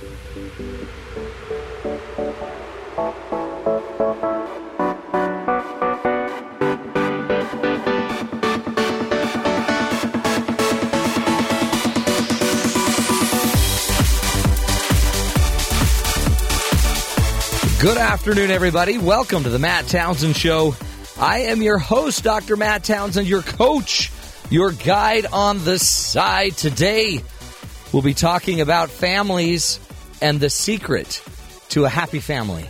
Good afternoon, everybody. Welcome to the Matt Townsend Show. I am your host, Dr. Matt Townsend, your coach, your guide on the side. Today, we'll be talking about families and the secret to a happy family.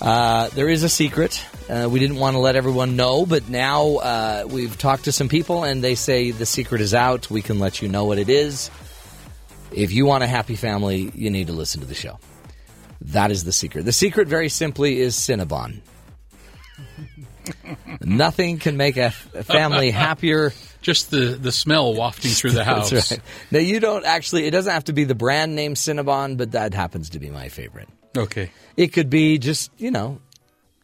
Uh, there is a secret. Uh, we didn't want to let everyone know, but now uh, we've talked to some people and they say the secret is out. We can let you know what it is. If you want a happy family, you need to listen to the show. That is the secret. The secret, very simply, is Cinnabon. Nothing can make a, a family happier. Just the, the smell wafting through the house. That's right. Now, you don't actually, it doesn't have to be the brand name Cinnabon, but that happens to be my favorite. Okay. It could be just, you know,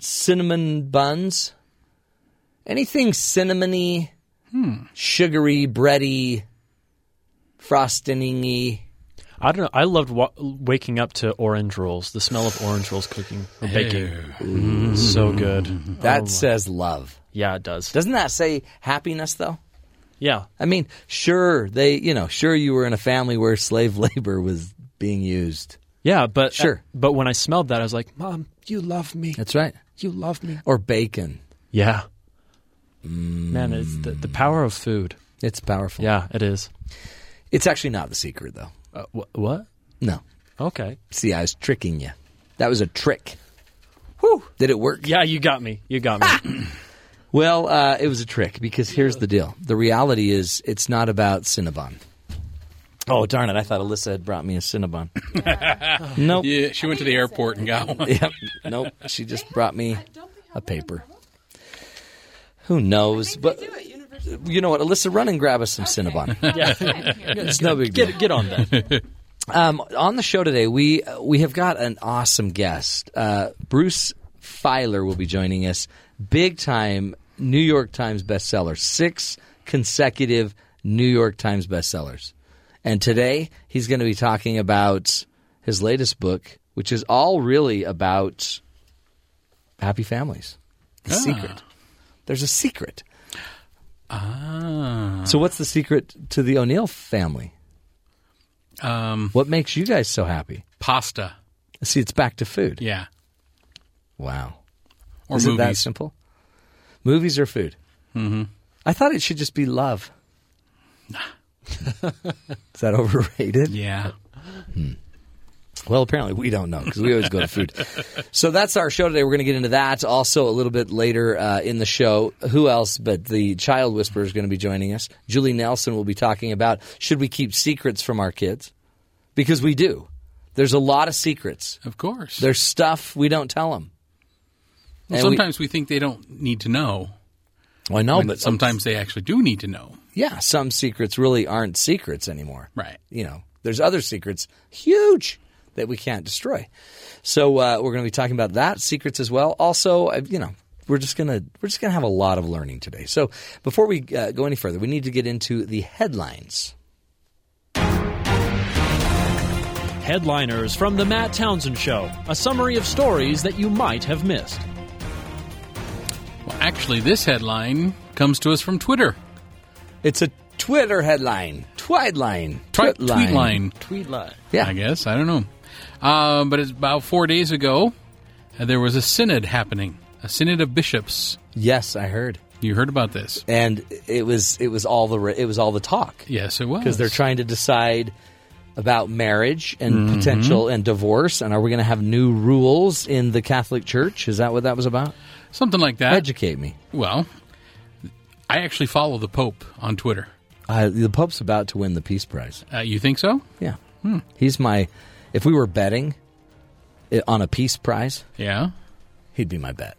cinnamon buns. Anything cinnamony, hmm. sugary, bready, frostingy. I don't know. I loved wa- waking up to orange rolls. The smell of orange rolls cooking or baking. Mm-hmm. So good. That Oh says love. yeah, it does. Doesn't that say happiness, though? Yeah. I mean, sure, they, you know, sure you were in a family where slave labor was being used. Yeah, but Sure. but when I smelled that, I was like, "Mom, you love me. That's right. You love me." Or bacon. Yeah. Man, it's the, the power of food. It's powerful. Yeah, it is. It's actually not the secret, though. Uh, wh- what? No. Okay. See, I was tricking you. That was a trick. Whew. Did it work? Yeah, you got me. You got me. Well, uh, it was a trick because here's the deal. The reality is it's not about Cinnabon. Oh, darn it. I thought Alyssa had brought me a Cinnabon. nope. Yeah, she went to the airport and got one. Yep. Nope. She just brought me a paper. Who knows? But you know what? Alyssa, run and grab us some Cinnabon. Yeah. it's no big deal. get get on that. Um, on the show today, we we have got an awesome guest. Uh, Bruce Feiler will be joining us. Big time New York Times bestseller, six consecutive New York Times bestsellers, and today he's going to be talking about his latest book, which is all really about happy families. The secret. There's a secret. Ah. So, what's the secret to the O'Neill family? Um, What makes you guys so happy? pasta. See, it's back to food. Yeah. Wow. Or Is movies. it that simple? Movies or food? Mm-hmm. I thought it should just be love. Is that overrated? Yeah. Well, apparently we don't know because we always go to food. so that's our show today. We're going to get into that. Also, a little bit later uh, in the show, who else but the child whisperer is going to be joining us? Julie Nelson will be talking about should we keep secrets from our kids? Because we do. There's a lot of secrets. Of course. There's stuff we don't tell them. Well, and we- sometimes we, think they don't need to know. Well, I know, when but sometimes they actually do need to know. yeah, some secrets really aren't secrets anymore. Right. You know, there's other secrets, huge, that we can't destroy. So uh, we're going to be talking about that secrets as well. Also, uh, you know, we're just gonna we're just gonna have a lot of learning today. So before we uh, go any further, we need to get into the headlines. Headliners from the Matt Townsend Show. A summary of stories that you might have missed. Well, actually, this headline comes to us from Twitter. It's a Twitter headline, Twidline, Twi- Twitline. tweet line. Tweet line. Yeah, I guess. I don't know. Uh, but it's about four days ago, uh, there was a synod happening, a synod of bishops. yes, I heard, You heard about this? and it was it was all the re- it was all the talk. Yes, it was. because they're trying to decide about marriage and potential and divorce and are we going to have new rules in the Catholic Church? Is that what that was about? Something like that. Educate me. well, I actually follow the Pope on Twitter. Uh, the Pope's about to win the Peace Prize. Uh, you think so? Yeah, he's my. If we were betting on a Peace Prize, Yeah. he'd be my bet.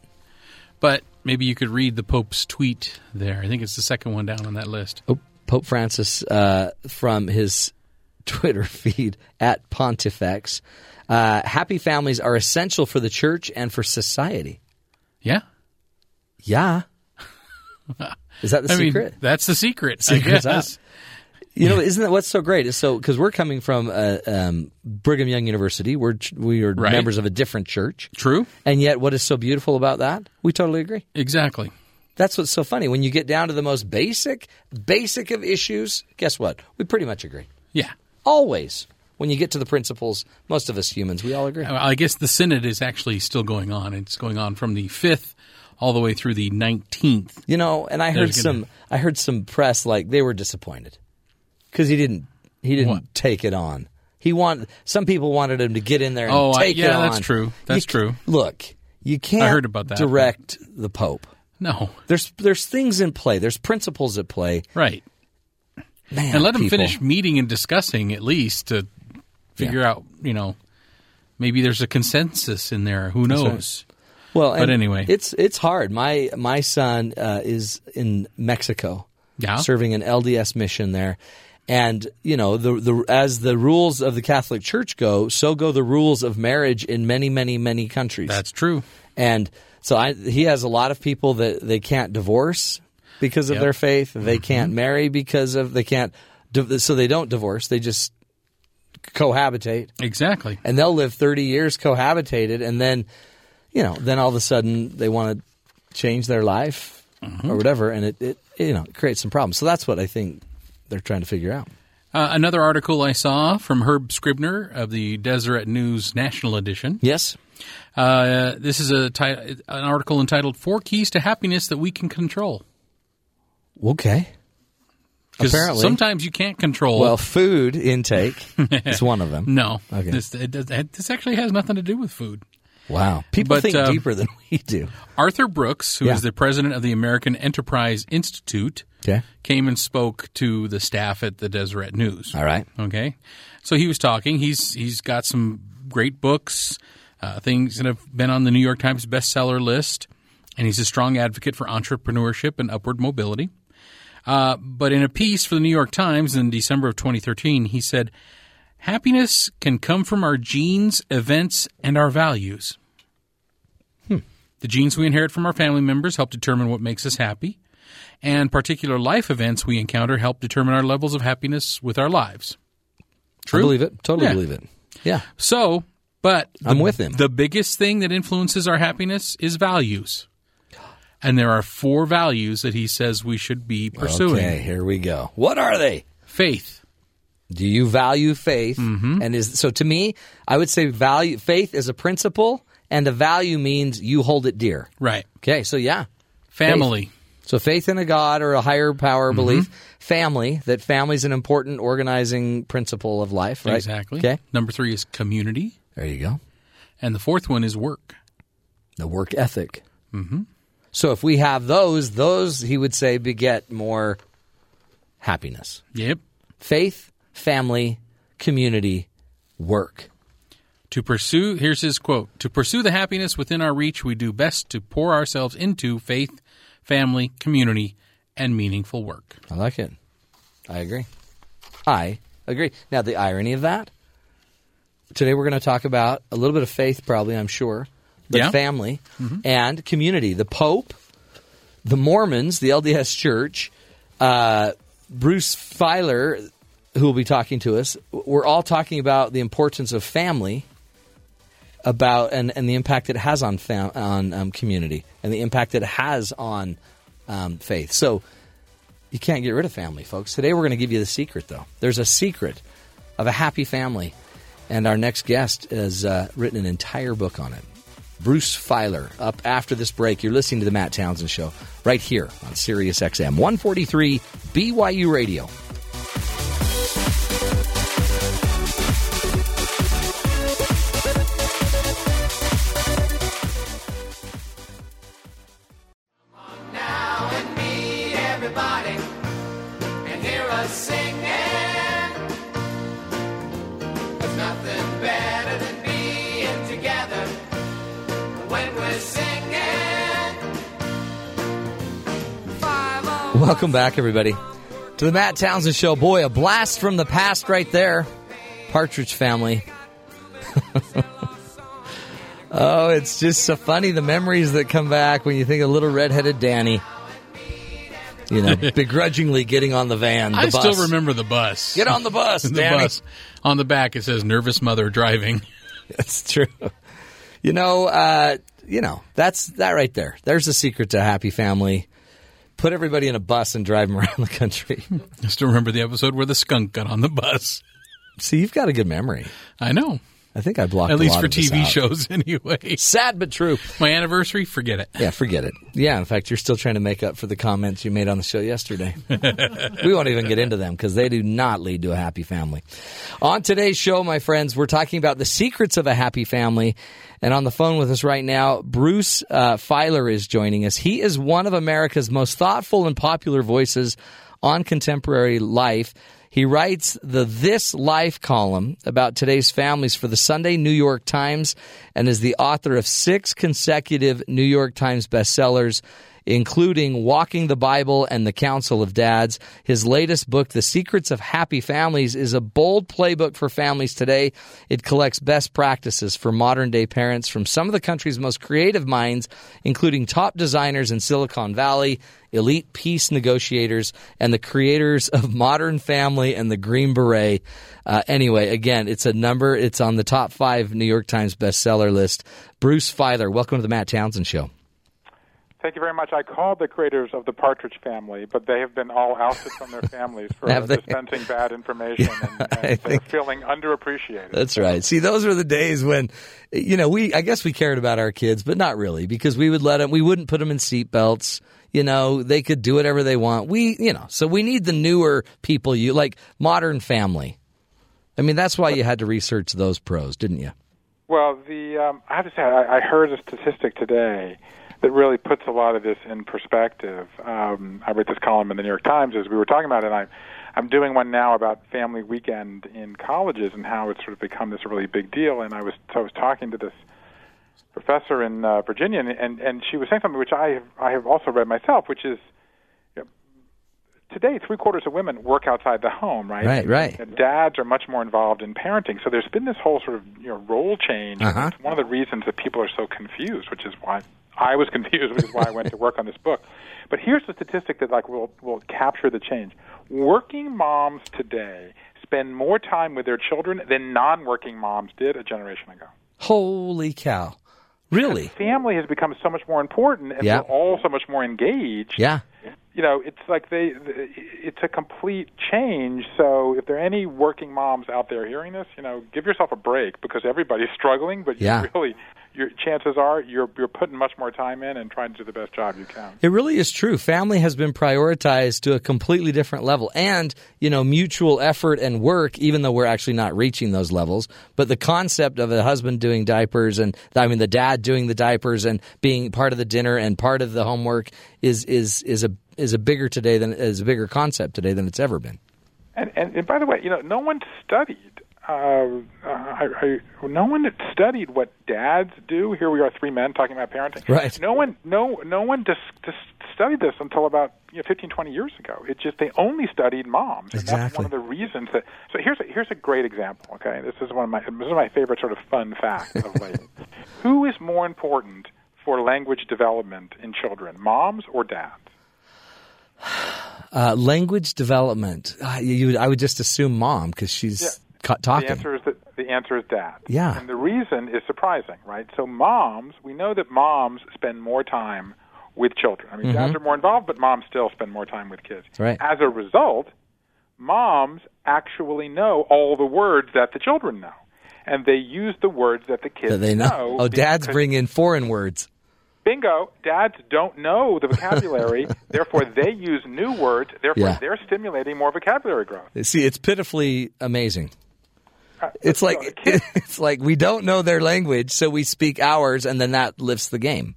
But maybe you could read the Pope's tweet there. I think it's the second one down on that list. Oh, Pope Francis uh, from his Twitter feed at Pontifex. Uh, happy families are essential for the church and for society. Yeah. Yeah. Is that the I secret? mean, that's the secret. Secret's I guess. You know, isn't that what's so great? Is so because we're coming from uh, um, Brigham Young University, we're we are Right. members of a different church, True. and yet what is so beautiful about that? We totally agree. Exactly. That's what's so funny when you get down to the most basic, basic of issues. Guess what? We pretty much agree. Yeah. Always, when you get to the principles, most of us humans, we all agree. I guess the synod is actually still going on. It's going on from the fifth all the way through the nineteenth. You know, and I heard There's gonna- some. I heard some press like they were disappointed because he didn't. He didn't What? take it on. He want some people wanted him to get in there and Oh, I- take it yeah, on. that's true. That's You- true. Look, you can't. I heard about that. Direct the Pope. No. There's there's things in play. There's principles at play. Right. Man, And let them people. finish meeting and discussing at least to figure out, you know, maybe there's a consensus in there. Who knows? Well, But anyway. it's it's hard. My my son uh, is in Mexico, Yeah. serving an LDS mission there, and you know the the as the rules of the Catholic Church go, so go the rules of marriage in many many many countries. That's true. and so I, he has a lot of people that they can't divorce because of Yep. their faith. They can't marry because of they can't. So they don't divorce. They just cohabitate Exactly. and they'll live 30 years cohabitated and then you know then all of a sudden they want to change their life or whatever and it, it you know it creates some problems so that's what i think they're trying to figure out Uh, another article I saw from Herb Scribner of the Deseret News National Edition. yes Uh, this is a ti- an article entitled Four Keys to Happiness That We Can Control. okay Apparently. Sometimes you can't control. well food intake is one of them no. Okay. This, it this actually has nothing to do with food. wow people But, think uh, deeper than we do Arthur Brooks, who is Yeah. the president of the American Enterprise Institute, okay came and spoke to the staff at the Deseret News. all right Okay, so he was talking. He's he's got some great books, uh, things that have been on the New York Times bestseller list, and he's a strong advocate for entrepreneurship and upward mobility. Uh, but in a piece for the New York Times in December of 2013, he said, "Happiness can come from our genes, events, and our values." The genes we inherit from our family members help determine what makes us happy, and particular life events we encounter help determine our levels of happiness with our lives. True. i believe it totally Yeah. believe it yeah So, but the, I'm with him. The biggest thing that influences our happiness is values. And there are four values that he says we should be pursuing. okay here we go what are they Faith. Do you value faith? Mm-hmm. And is so to me, I would say value faith is a principle, and a value means you hold it dear. Right. Okay, so yeah, Family. so faith in a God or a higher power Mm-hmm. belief, family that family is an important organizing principle of life, right? Exactly. Okay, Number three is community. there you go. And the fourth one is work. The work ethic. Mm-hmm. So if we have those, those he would say beget more happiness. Yep. Faith, family, community, work. To pursue, here's his quote To pursue the happiness within our reach, we do best to pour ourselves into faith, family, community, and meaningful work. I like it. I agree. I agree. Now, the irony of that today we're going to talk about a little bit of faith, probably, I'm sure, but Yeah. family and community. The Pope, the Mormons, the LDS Church, uh, Bruce Feiler, who will be talking to us, we're all talking about the importance of family. About and, and the impact it has on fam- on um, community and the impact it has on um, faith. So you can't get rid of family, folks. Today we're going to give you the secret, though. There's a secret of a happy family, and our next guest has uh, written an entire book on it. Bruce Feiler. Up after this break, you're listening to the Matt Townsend Show right here on Sirius XM 143 BYU Radio. Welcome back, everybody, to the Matt Townsend Show. Boy, a blast from the past right there. Partridge Family. oh, it's just so funny the memories that come back when you think of little redheaded Danny. You know, begrudgingly getting on the van. The I bus. still remember the bus. Get on the bus, the Danny. bus. On the back, it says "nervous mother driving." That's true. You know, uh, you know, that's that right there. There's the secret to happy family. Put everybody in a bus and drive them around the country. I still remember the episode where the skunk got on the bus. See, you've got a good memory. I know, I think I blocked at a least lot for of TV shows anyway. Sad but true. My anniversary, forget it. Yeah, forget it. Yeah, in fact, you're still trying to make up for the comments you made on the show yesterday. we won't even get into them because they do not lead to a happy family. On today's show, my friends, we're talking about the secrets of a happy family. And on the phone with us right now, Bruce uh, Feiler is joining us. He is one of America's most thoughtful and popular voices on contemporary life. He writes the This Life column about today's families for the Sunday New York Times and is the author of six consecutive New York Times bestsellers, including Walking the Bible and The Council of Dads. His latest book, The Secrets of Happy Families, is a bold playbook for families today. It collects best practices for modern day parents from some of the country's most creative minds, including top designers in Silicon Valley, elite peace negotiators, and the creators of Modern Family and the Green Beret. Uh, anyway, again, it's a number. It's on the top five New York Times bestseller list. Bruce Feiler, welcome to the Matt Townsend Show. Thank you very much. I called the creators of the Partridge Family, but they have been all ousted from their families for dispensing bad information, and, I and they're think- feeling underappreciated. That's right. See, those were the days when, you know, we, I guess we cared about our kids, but not really because we would let them, we wouldn't put them in seatbelts. You know, they could do whatever they want. We, you know, so we need the newer people, you like Modern Family. I mean, that's why you had to research those pros, didn't you? Well, the um, I have to say, I, I heard a statistic today that really puts a lot of this in perspective. Um, I read this column in the New York Times as we were talking about it. And I, I'm doing one now about family weekend in colleges and how it's sort of become this really big deal. And I was so I was talking to this professor in uh, Virginia, and, and and she was saying something which I have, I have also read myself, which is. you know, Today, three quarters of women work outside the home, right? Right, right. And dads are much more involved in parenting. So there's been this whole sort of you know role change. Uh-huh. It's one of the reasons that people are so confused, which is why I was confused, which is why I went to work on this book. But here's the statistic that like will will capture the change. Working moms today spend more time with their children than non-working moms did a generation ago. Holy cow. Really? Family has become so much more important, and Yeah. we're all so much more engaged. Yeah. You know, it's like they, it's a complete change. So if there are any working moms out there hearing this, you know, give yourself a break because everybody's struggling. But you really, your chances are you're you're putting much more time in and trying to do the best job you can. It really is true. Family has been prioritized to a completely different level. And, you know, mutual effort and work, even though we're actually not reaching those levels. But the concept of a husband doing diapers and, I mean, the dad doing the diapers and being part of the dinner and part of the homework is, is, is a, is a bigger today than, is a bigger concept today than it's ever been. And, and and by the way, you know, no one studied. Uh, I, I, no one studied what dads do. Here we are, three men talking about parenting. Right. No one, no, no one dis, dis, studied this until about you know, 15, 20 years ago. It just they only studied moms. And that's Exactly. one of the reasons that. So here's a, here's a great example. Okay, this is one of my this is my favorite sort of fun fact of late. Who is more important for language development in children, moms or dads? Uh, language development. Uh, you, I would just assume mom because she's Yeah. talking. The answer is that the answer is dad. Yeah. And the reason is surprising, right? So moms, we know that moms spend more time with children. I mean, dads are more involved, but moms still spend more time with kids. Mm-hmm. Right. As a result, moms actually know all the words that the children know. And they use the words that the kids that they know. oh, dads bring in foreign words. Bingo. Dads don't know the vocabulary, therefore they use new words. Therefore, Yeah. they're stimulating more vocabulary growth. See, it's pitifully amazing. Uh, It's like it's like we don't know their language, so we speak ours, and then that lifts the game.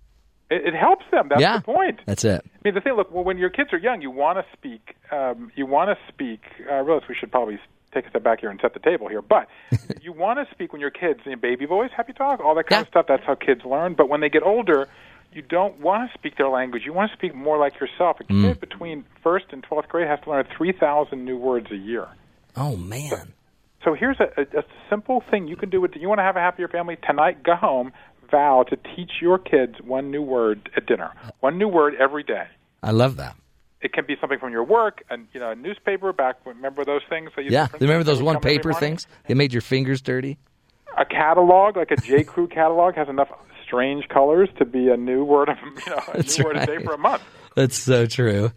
it, it helps them. That's yeah, the point. That's it. I mean, the thing. Look, well, when your kids are young, you want to speak. Um, you want to speak. uh, I realize we should probably take a step back here and set the table here. But you want to speak when your kids, in baby voice, happy talk, all that kind of stuff. That's how kids learn. But when they get older, you don't want to speak their language. You want to speak more like yourself. A kid Mm. between first and twelfth grade has to learn three thousand new words a year. Oh man, So here's a, a, a simple thing you can do. With you want to have a happier family tonight. Go home. Vow to teach your kids one new word at dinner. One new word every day. I love that. it can be something from your work, and you know, a newspaper. Back, remember those things that you Yeah, remember those one would come every paper things? They made your fingers dirty. A catalog, like a J. Crew catalog, has enough strange colors to be a new word of you know a That's new word a day for a month. That's so true.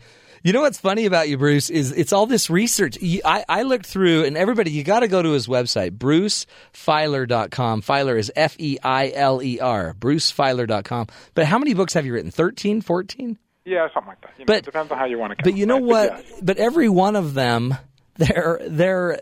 You know what's funny about you, Bruce, is it's all this research. I, I looked through, and everybody, you got to go to his website, brucefeiler.com. Feiler is F E I L E R, brucefeiler.com. But how many books have you written? 13, 14? Yeah, something like that. You know, But- it depends on how you want to. Count, But you know right? what? yes. But every one of them, they're they're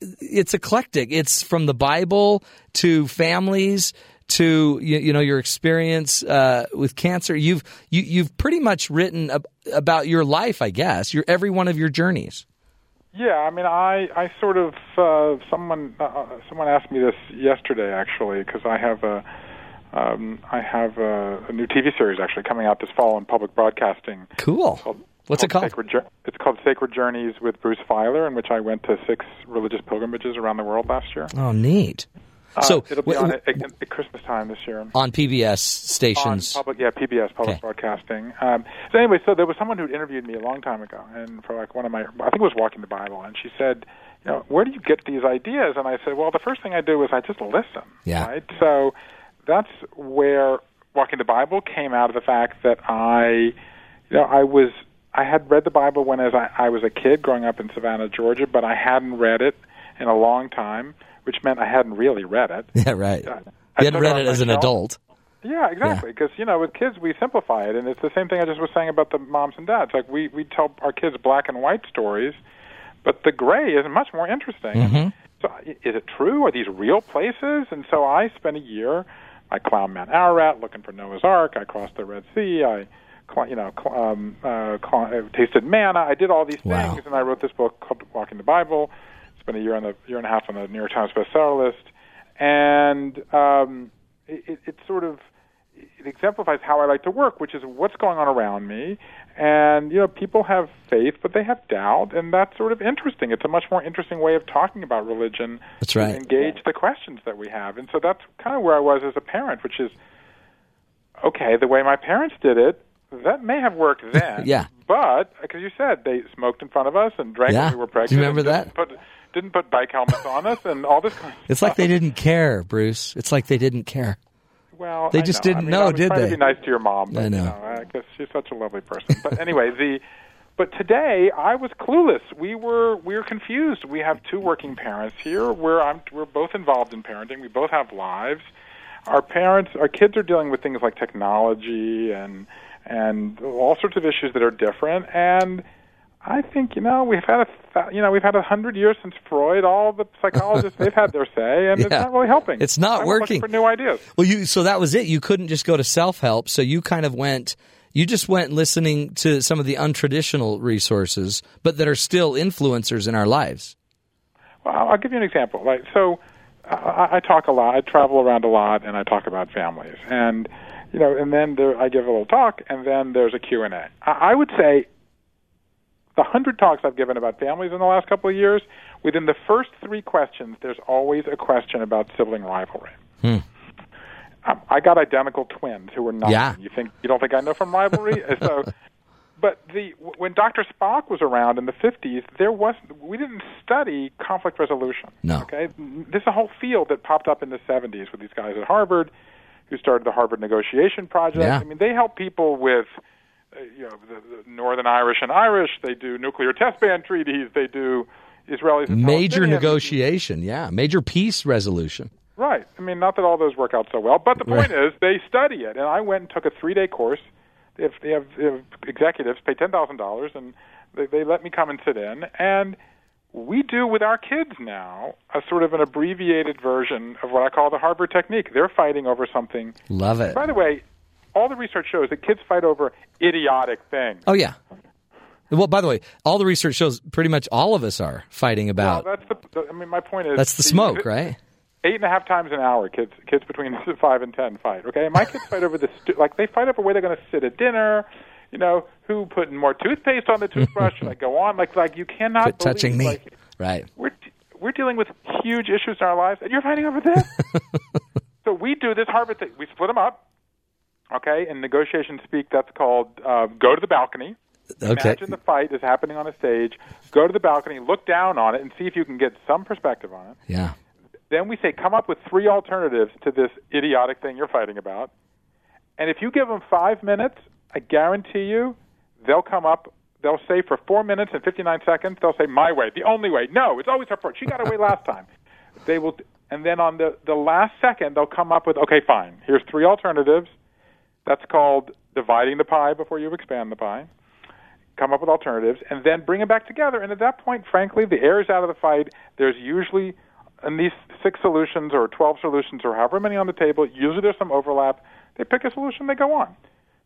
it's eclectic. It's from the Bible to families to you, you know your experience uh, with cancer. You've you, you've pretty much written ab- about your life, I guess. Your every one of your journeys. Yeah, I mean, I I sort of uh, someone uh, someone asked me this yesterday actually because I have a um, I have a, a new TV series actually coming out this fall in public broadcasting. Cool. Called, What's it called? Sacred it's called Sacred Journeys with Bruce Feiler, in which I went to six religious pilgrimages around the world last year. Oh, neat. Uh, so it'll be on at, at Christmas time this year. on PBS on stations. public, yeah, PBS, public Okay. broadcasting. Um, so anyway, so there was someone who interviewed me a long time ago, and for like one of my, I think it was Walking the Bible, and she said, you know, where do you get these ideas? And I said, well, the first thing I do is I just listen. Yeah. Right. So that's where Walking the Bible came out of the fact that I, you know, I was. I had read the Bible when as I, I was a kid growing up in Savannah, Georgia, but I hadn't read it in a long time, which meant I hadn't really read it. yeah, right. I You hadn't read it as an adult. Yeah, exactly. Because you know, with kids, we simplify it, and it's the same thing I just was saying about the moms and dads. Like we we tell our kids black and white stories, but the gray is much more interesting. Mm-hmm. So, is it true? Are these real places? And so I spent a year. I climbed Mount Ararat looking for Noah's Ark. I crossed the Red Sea. I, you know, cl- um, uh, uh, tasted manna. I did all these things, Wow. and I wrote this book called Walking the Bible. Spent a year on the year and a half on the New York Times bestseller list, and um, it, it, it sort of it exemplifies how I like to work, which is what's going on around me. And you know, people have faith, but they have doubt, and that's sort of interesting. It's a much more interesting way of talking about religion. That's to right. Engage the questions that we have, and so that's kind of where I was as a parent, which is okay. The way my parents did it, that may have worked then. Yeah. But because you said they smoked in front of us and drank Yeah. when we were Do pregnant. you remember that? Put, didn't put bike helmets on us and all this kind of It's like they didn't care, Bruce. It's like they didn't care. Well, They just didn't I mean, know, I did they? To be nice to your mom. But, I know. You know I guess she's such a lovely person. But anyway, the but today I was clueless. We were we were confused. We have two working parents here. We're I'm, we're both involved in parenting. We both have lives. Our parents, our kids are dealing with things like technology and and all sorts of issues that are different. And I think you know we've had a you know we've had a hundred years since Freud. All the psychologists they've had their say, and it's not really helping. It's not I was looking working. for new ideas. Well, you so that was it. You couldn't just go to self help, so you kind of went. You just went listening to some of the untraditional resources, but that are still influencers in our lives. Well, I'll give you an example. Like, so I, I talk a lot. I travel around a lot, and I talk about families. And you know, and then there, I give a little talk, and then there's a Q and A. I, I would say the hundred talks I've given about families in the last couple of years, within the first three questions, there's always a question about sibling rivalry. Um, I got identical twins who were nine. Yeah. You think you don't think I know from rivalry? so, but the when Dr. Spock was around in the 50s, there was we didn't study conflict resolution. No. Okay, this is a whole field that popped up in the 70s with these guys at Harvard who started the Harvard Negotiation Project. Yeah. I mean, they help people with Uh, you know the, the Northern Irish and Irish. They do nuclear test ban treaties. They do Israelis Major negotiation, yeah, major peace resolution. Right. I mean, not that all those work out so well, but the point Right. is they study it. And I went and took a three-day course. They have, they have, they have executives pay ten thousand dollars, and they, they let me come and sit in. And we do with our kids now a sort of an abbreviated version of what I call the Harvard technique. They're fighting over something. Love it. By the way, all the research shows that kids fight over idiotic things. Oh yeah. Well, by the way, all the research shows pretty much all of us are fighting Well, about. that's the. I mean, my point is that's the smoke, right? eight and a half times an hour kids kids between five and ten fight okay my kids fight over the stu- like they fight over where they're going to sit at dinner you know who putting more toothpaste on the toothbrush Should i go on like like you cannot Quit believe, touching me. like, Right. we're we're dealing with huge issues in our lives and you're fighting over this so we do this harvard thing we split them up okay in negotiation speak that's called uh, go to the balcony Okay. Imagine the fight is happening on a stage. Go to the balcony, look down on it, and see if you can get some perspective on it. Yeah. Then we say, come up with three alternatives to this idiotic thing you're fighting about. And if you give them five minutes, I guarantee you, they'll come up. They'll say for four minutes and 59 seconds, they'll say, my way, the only way. No, it's always her fault. She got away last time. They will, and then on the, the last second, they'll come up with, okay, fine. Here's three alternatives. That's called dividing the pie before you expand the pie. Come up with alternatives, and then bring them back together. And at that point, frankly, the air is out of the fight. There's usually, in these six solutions or 12 solutions or however many on the table, usually there's some overlap. They pick a solution, they go on.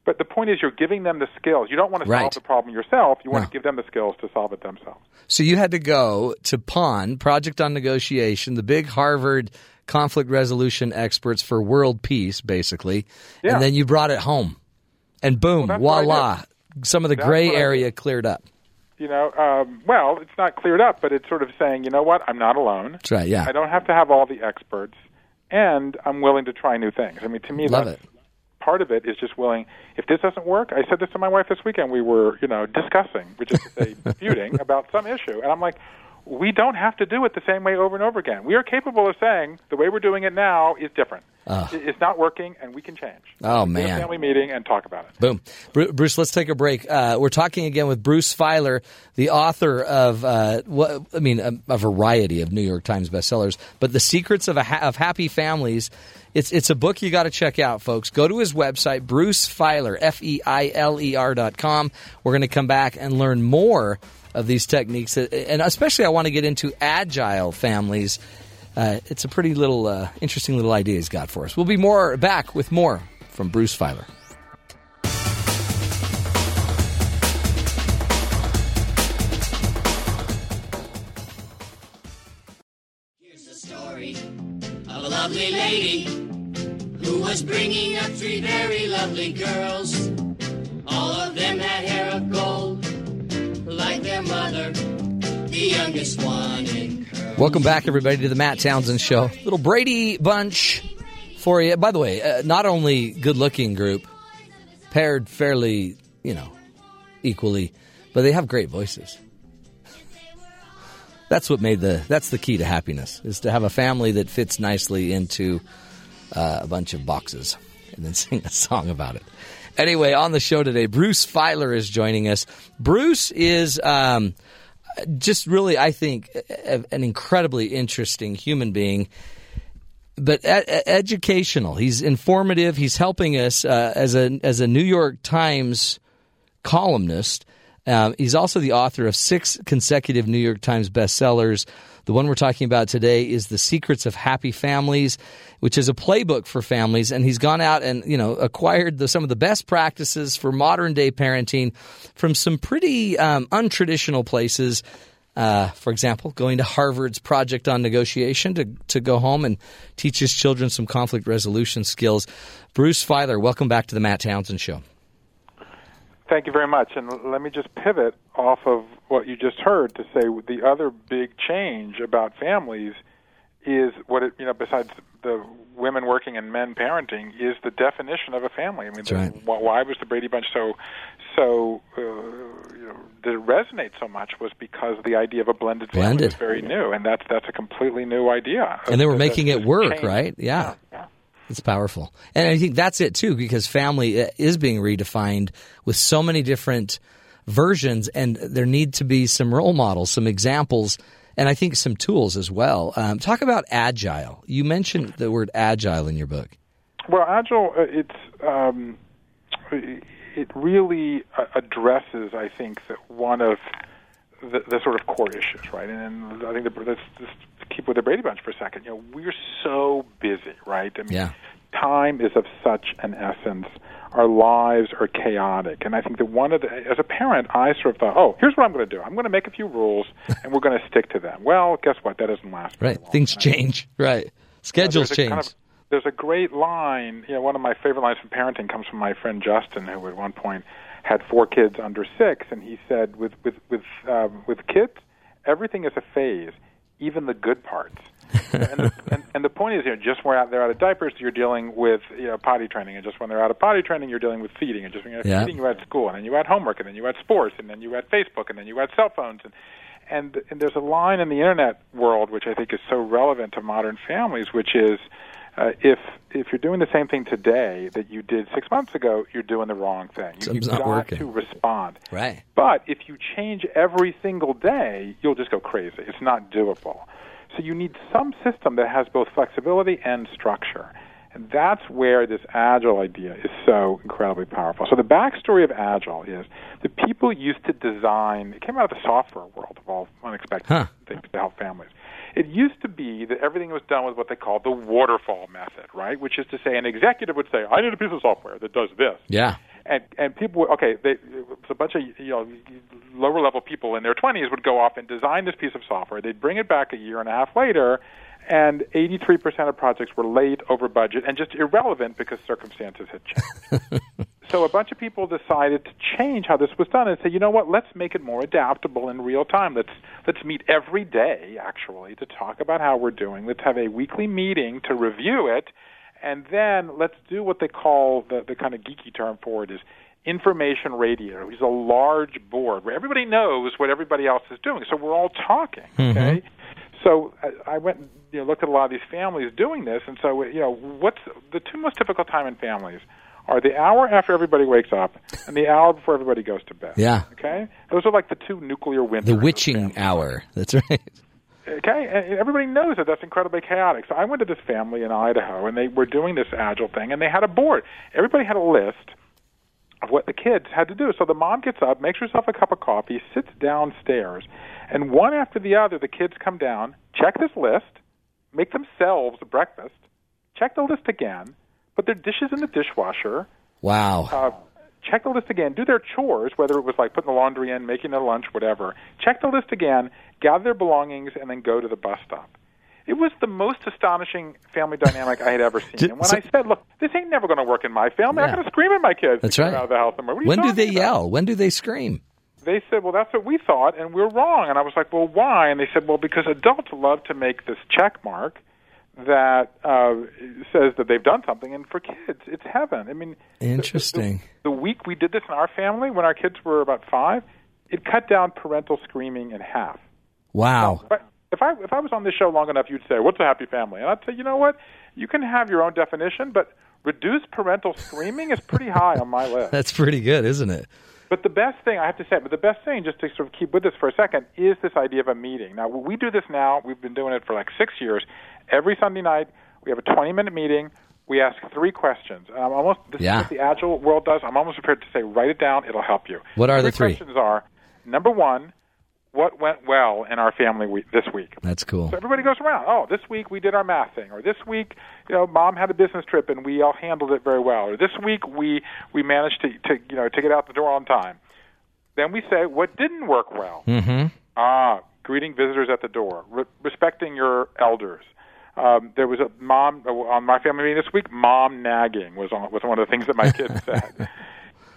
But the point is, you're giving them the skills. You don't want to Right. solve the problem yourself. You want No. to give them the skills to solve it themselves. So you had to go to PON, Project on Negotiation, the big Harvard conflict resolution experts for world peace, basically. Yeah. And then you brought it home. And boom, I voila. Some of the That's gray area cleared up. You know, um, well, it's not cleared up, but it's sort of saying, you know what, I'm not alone. That's right, yeah. I don't have to have all the experts, and I'm willing to try new things. I mean, to me, Love it. part of it is just willing. If this doesn't work, I said this to my wife this weekend. We were, you know, discussing, which is to say, feuding about some issue, and I'm like, we don't have to do it the same way over and over again. We are capable of saying the way we're doing it now is different. It- It's not working, and we can change. Oh, We man. a family meeting and talk about it. Boom. Bruce, let's take a break. Uh, we're talking again with Bruce Feiler, the author of, uh, what, I mean, a, a variety of New York Times bestsellers, but The Secrets of, a ha- of Happy Families. It's, it's a book you got to check out, folks. Go to his website, Bruce Feiler, F E I L E R dot com. We're going to come back and learn more of these techniques. And especially, I want to get into agile families. Uh, it's a pretty little, uh, interesting little idea he's got for us. We'll be more back with more from Bruce Feiler. Here's the story of a lovely lady who was bringing up three very lovely girls. All of them had hair of gold, like their mother, the youngest one in curls. Welcome back, everybody, to the Matt Townsend Show. Little Brady bunch for you. By the way, uh, not only good-looking group, paired fairly, you know, equally, but they have great voices. That's what made the. That's the key to happiness is to have a family that fits nicely into uh, a bunch of boxes and then sing a song about it. Anyway, on the show today, Bruce Feiler is joining us. Bruce is. Um, just really, I think, an incredibly interesting human being, but educational. He's informative. He's helping us uh, as a as a New York Times columnist. Um, he's also the author of six consecutive New York Times bestsellers. The one we're talking about today is "The Secrets of Happy Families," which is a playbook for families. And he's gone out and you know acquired the, some of the best practices for modern day parenting from some pretty um, untraditional places. Uh, for example, going to Harvard's Project on Negotiation to to go home and teach his children some conflict resolution skills. Bruce Feiler, welcome back to the Matt Townsend Show. Thank you very much. And let me just pivot off of what you just heard to say the other big change about families is what it, you know, besides the women working and men parenting, is the definition of a family. I mean, That's the- right. why was the Brady Bunch so, so, uh, you know, did it resonate so much was because the idea of a blended family Blended. was very new, and that's that's a completely new idea. and they were making it work, changed. right? Yeah. It's powerful. And I think that's it too, because family uh, is being redefined with so many different versions, and there need to be some role models, some examples, and I think some tools as well. Um, talk about agile. You mentioned the word agile in your book. Well, agile, uh, it's um, it really addresses, I think, that one of the, the sort of core issues, right? And I think the, let's just keep with the Brady Bunch for a second. You know, we're so busy, right? I mean, Yeah. time is of such an essence. Our lives are chaotic, and I think that one of the, as a parent, I sort of thought, oh, here's what I'm going to do. I'm going to make a few rules, and we're going to stick to them. Well, guess what? That doesn't last. Right. Things change. Right. Schedules a change. kind of- there's a great line. You know, one of my favorite lines from parenting comes from my friend Justin, who at one point had four kids under six, and he said, "With with with um, with kids, everything is a phase, even the good parts." and, the, and, and the point is, you know, just when they're out of diapers, you're dealing with you know, potty training, and just when they're out of potty training, you're dealing with feeding, and just when you're Yeah. feeding, you add school, and then you add homework, and then you add sports, and then you add Facebook, and then you add cell phones, and and and there's a line in the internet world which I think is so relevant to modern families, which is uh, if if you're doing the same thing today that you did six months ago, you're doing the wrong thing. You, Something's you've got working. to respond. Right. But if you change every single day, you'll just go crazy. It's not doable. So you need some system that has both flexibility and structure. And that's where this Agile idea is so incredibly powerful. So the backstory of Agile is the people used to design, it came out of the software world of all unexpected Huh. things to help families. It used to be that everything was done with what they called the waterfall method, right? Which is to say, an executive would say, I need a piece of software that does this Yeah. and and people would- okay they it's a bunch of you know lower level people in their 20s would go off and design this piece of software they'd bring it back a year and a half later and 83% of projects were late over budget and just irrelevant because circumstances had changed so a bunch of people decided to change how this was done and say you know what let's make it more adaptable in real time let's let's meet every day actually to talk about how we're doing let's have a weekly meeting to review it and then let's do what they call the, the kind of geeky term for it is information radiator, which is a large board where everybody knows what everybody else is doing. So we're all talking. Mm-hmm. Okay. So I, I went you know, looked at a lot of these families doing this, and so you know what's the two most difficult time in families are the hour after everybody wakes up and the hour before everybody goes to bed. Yeah. Okay. Those are like the two nuclear winters. The witching hour. That's right. Okay, and everybody knows that that's incredibly chaotic. So I went to this family in Idaho, and they were doing this agile thing, and they had a board. Everybody had a list of what the kids had to do. So the mom gets up, makes herself a cup of coffee, sits downstairs, and one after the other, the kids come down, check this list, make themselves breakfast, check the list again, put their dishes in the dishwasher, Wow. uh, check the list again, do their chores, whether it was like putting the laundry in, making their lunch, whatever. Check the list again, gather their belongings, and then go to the bus stop. It was the most astonishing family dynamic I had ever seen. Did- and when so- I said, "Look, this ain't never going to work in my family. I'm going to scream at my kids That's right. out of the house." What when do they about? yell? When do they scream? They said, "Well, that's what we thought, and we're wrong." And I was like, "Well, why?" And they said, "Well, because adults love to make this check mark that uh, says that they've done something, and for kids, it's heaven. I mean, the- the- Interesting. The, week we did this in our family, when our kids were about five, it cut down parental screaming in half. Wow. But if I if I was on this show long enough, you'd say, "What's a happy family?" And I'd say, "You know what? You can have your own definition, but reduced parental screaming is pretty high on my list." That's pretty good, isn't it? But the best thing I have to say, but the best thing, just to sort of keep with this for a second, is this idea of a meeting. Now we do this now. We've been doing it for like six years. Every Sunday night, we have a 20-minute meeting. We ask three questions. And I'm almost this Yeah. is what the agile world does. I'm almost prepared to say, write it down. It'll help you. What are the three? questions? Are number one, what went well in our family week, this week? That's cool. So everybody goes around. Oh, this week we did our math thing, or this week, you know, mom had a business trip and we all handled it very well, or this week we we managed to to you know to get out the door on time. Then we say what didn't work well. Mm-hmm. Ah, greeting visitors at the door, re- respecting your elders. Um, there was a mom uh, on my family meeting this week. Mom nagging was on, was one of the things that my kids said.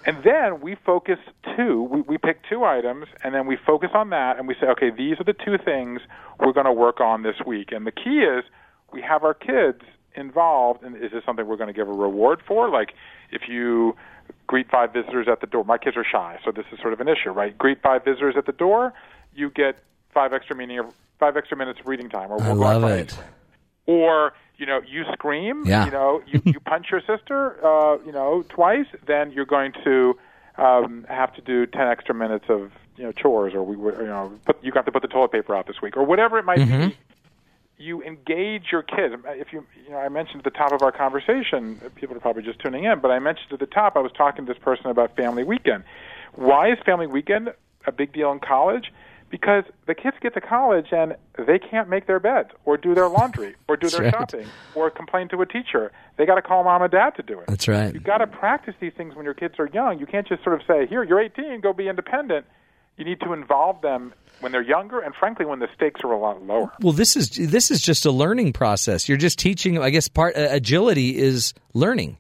And then we focus two. We, we pick two items, and then we focus on that, and we say, okay, these are the two things we're going to work on this week. And the key is we have our kids involved. And is this something we're going to give a reward for? Like if you greet five visitors at the door. My kids are shy, so this is sort of an issue, right? Greet five visitors at the door, you get five extra meaning of five extra minutes of reading time. Or I we'll go love it. or you know you scream Yeah. you know you, you punch your sister uh you know twice then you're going to um have to do 10 extra minutes of you know chores or we would you know put you got to put the toilet paper out this week or whatever it might Mm-hmm. be you engage your kids if you you know I mentioned at the top of our conversation people are probably just tuning in but I mentioned at the top I was talking to this person about family weekend why is family weekend a big deal in college because the kids get to college and they can't make their bed or do their laundry or do their right. shopping or complain to a teacher. They got to call mom and dad to do it. That's right. You've got to practice these things when your kids are young. You can't just sort of say, "Here, you're 18, go be independent." You need to involve them when they're younger and frankly when the stakes are a lot lower. Well, this is this is just a learning process. You're just teaching. I guess part uh, agility is learning,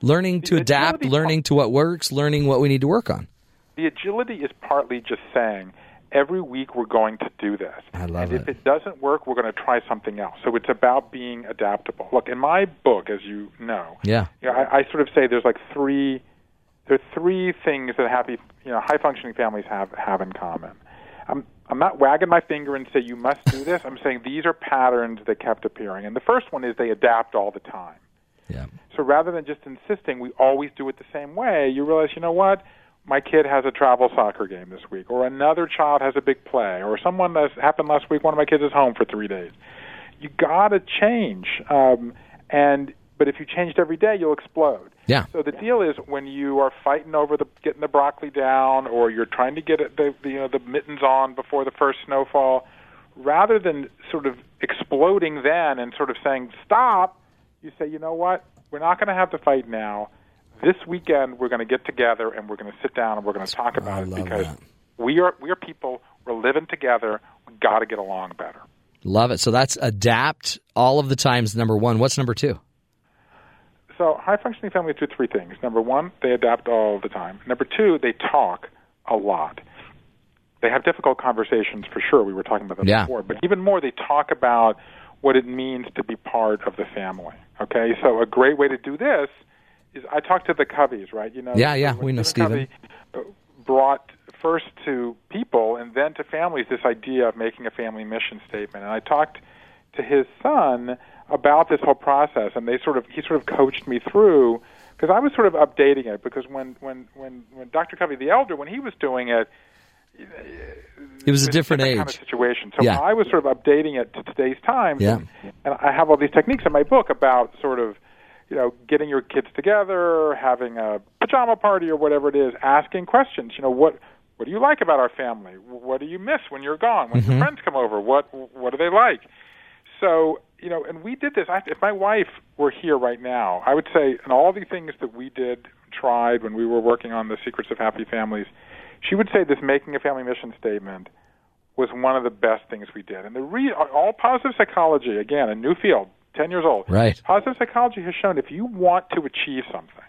learning to adapt, learning to what works, learning what we need to work on. The agility is partly just saying every week we're going to do this. I love and if it. it doesn't work, we're going to try something else. So it's about being adaptable. Look, in my book, as you know, Yeah. you know, I, I sort of say there's like three there are three things that happy you know high functioning families have have in common. I'm I'm not wagging my finger and say you must do this. I'm saying these are patterns that kept appearing. And the first one is they adapt all the time. Yeah. So rather than just insisting we always do it the same way, you realize, you know what? My kid has a travel soccer game this week, or another child has a big play, or someone that happened last week. One of my kids is home for three days. You got to change, um, and but if you changed every day, you'll explode. Yeah. So the deal is when you are fighting over the getting the broccoli down, or you're trying to get the, the you know the mittens on before the first snowfall, rather than sort of exploding then and sort of saying stop, you say, you know what, we're not going to have the fight now. This weekend we're going to get together and we're going to sit down and we're going to talk about I it because that. we are we are people. We're living together. We got to get along better. Love it. So that's adapt all of the times. Number one. What's number two? So high functioning families do three things. Number one, they adapt all the time. Number two, they talk a lot. They have difficult conversations for sure. We were talking about that Yeah. before. But even more, they talk about what it means to be part of the family. Okay, so a great way to do this is I talked to the Coveys, right? You know, Yeah, yeah, we know Stephen Covey, Brought first to people and then to families this idea of making a family mission statement, and I talked to his son about this whole process, and they sort of he sort of coached me through because I was sort of updating it because when when when when Dr. Covey the elder when he was doing it, It was a different kind age. of situation. So Yeah. I was sort of updating it to today's times. Yeah. And, and I have all these techniques in my book about sort of, you know, getting your kids together, having a pajama party or whatever it is, asking questions. You know, what what do you like about our family? What do you miss when you're gone? When Mm-hmm. your friends come over, what what do they like? So you know, and we did this. I, if my wife were here right now, I would say, and all the things that we did, tried when we were working on the secrets of happy families, she would say this making a family mission statement was one of the best things we did. And the re- all positive psychology, again, a new field, 10 years old. Right. Positive psychology has shown if you want to achieve something,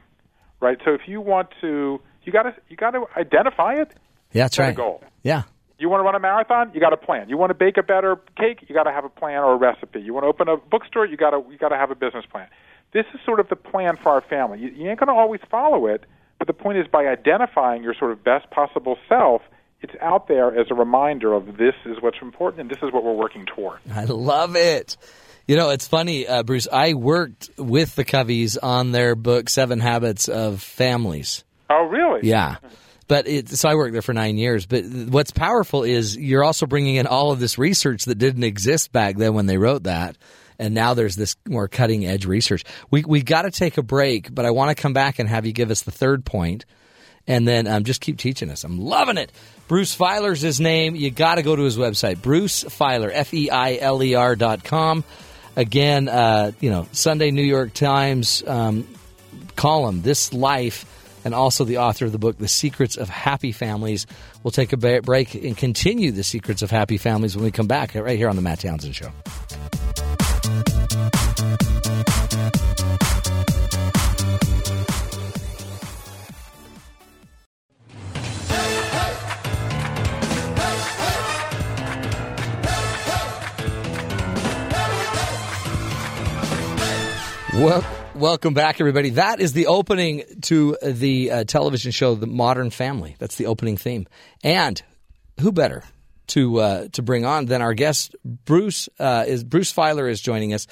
right? So if you want to, you got to you got to identify it. Yeah, that's set a right. goal. Yeah. You want to run a marathon? You got a plan. You want to bake a better cake? You got to have a plan or a recipe. You want to open a bookstore? You got to you got to have a business plan. This is sort of the plan for our family. You, you ain't going to always follow it, but the point is by identifying your sort of best possible self, it's out there as a reminder of this is what's important and this is what we're working toward. I love it. You know, it's funny, uh, Bruce. I worked with the Coveys on their book Seven Habits of Families. Oh, really? Yeah. But it, so I worked there for nine years. But what's powerful is you're also bringing in all of this research that didn't exist back then when they wrote that. And now there's this more cutting edge research. We, we got to take a break, but I want to come back and have you give us the third point and then um, just keep teaching us. I'm loving it. Bruce Feiler's his name. You got to go to his website, Bruce Feiler, F E I L E R dot com. Again, uh, you know, Sunday New York Times um, column, This Life, and also the author of the book, The Secrets of Happy Families. We'll take a break and continue The Secrets of Happy Families when we come back right here on The Matt Townsend Show. Well, welcome back, everybody. That is the opening to the uh, television show, The Modern Family. That's the opening theme. And who better to uh, to bring on than our guest, Bruce? Uh, is Bruce Feiler is joining us.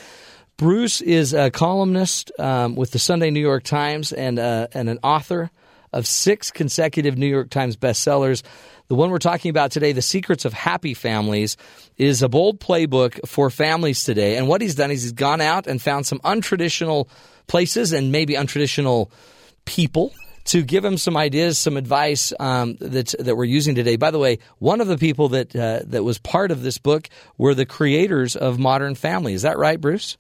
Bruce is a columnist um, with the Sunday New York Times and uh, and an author of six consecutive New York Times bestsellers. The one we're talking about today, The Secrets of Happy Families, is a bold playbook for families today. And what he's done is he's gone out and found some untraditional places and maybe untraditional people to give him some ideas, some advice um, that that we're using today. By the way, one of the people that uh, that was part of this book were the creators of Modern Family. Is that right, Bruce?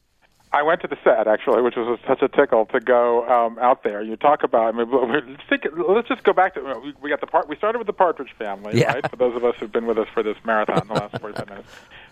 I went to the set actually, which was such a tickle to go um, out there. You talk about. I mean, let's, think, let's just go back to we, we got the part. We started with the Partridge Family, Yeah. right? For those of us who've been with us for this marathon in the last forty-five minutes.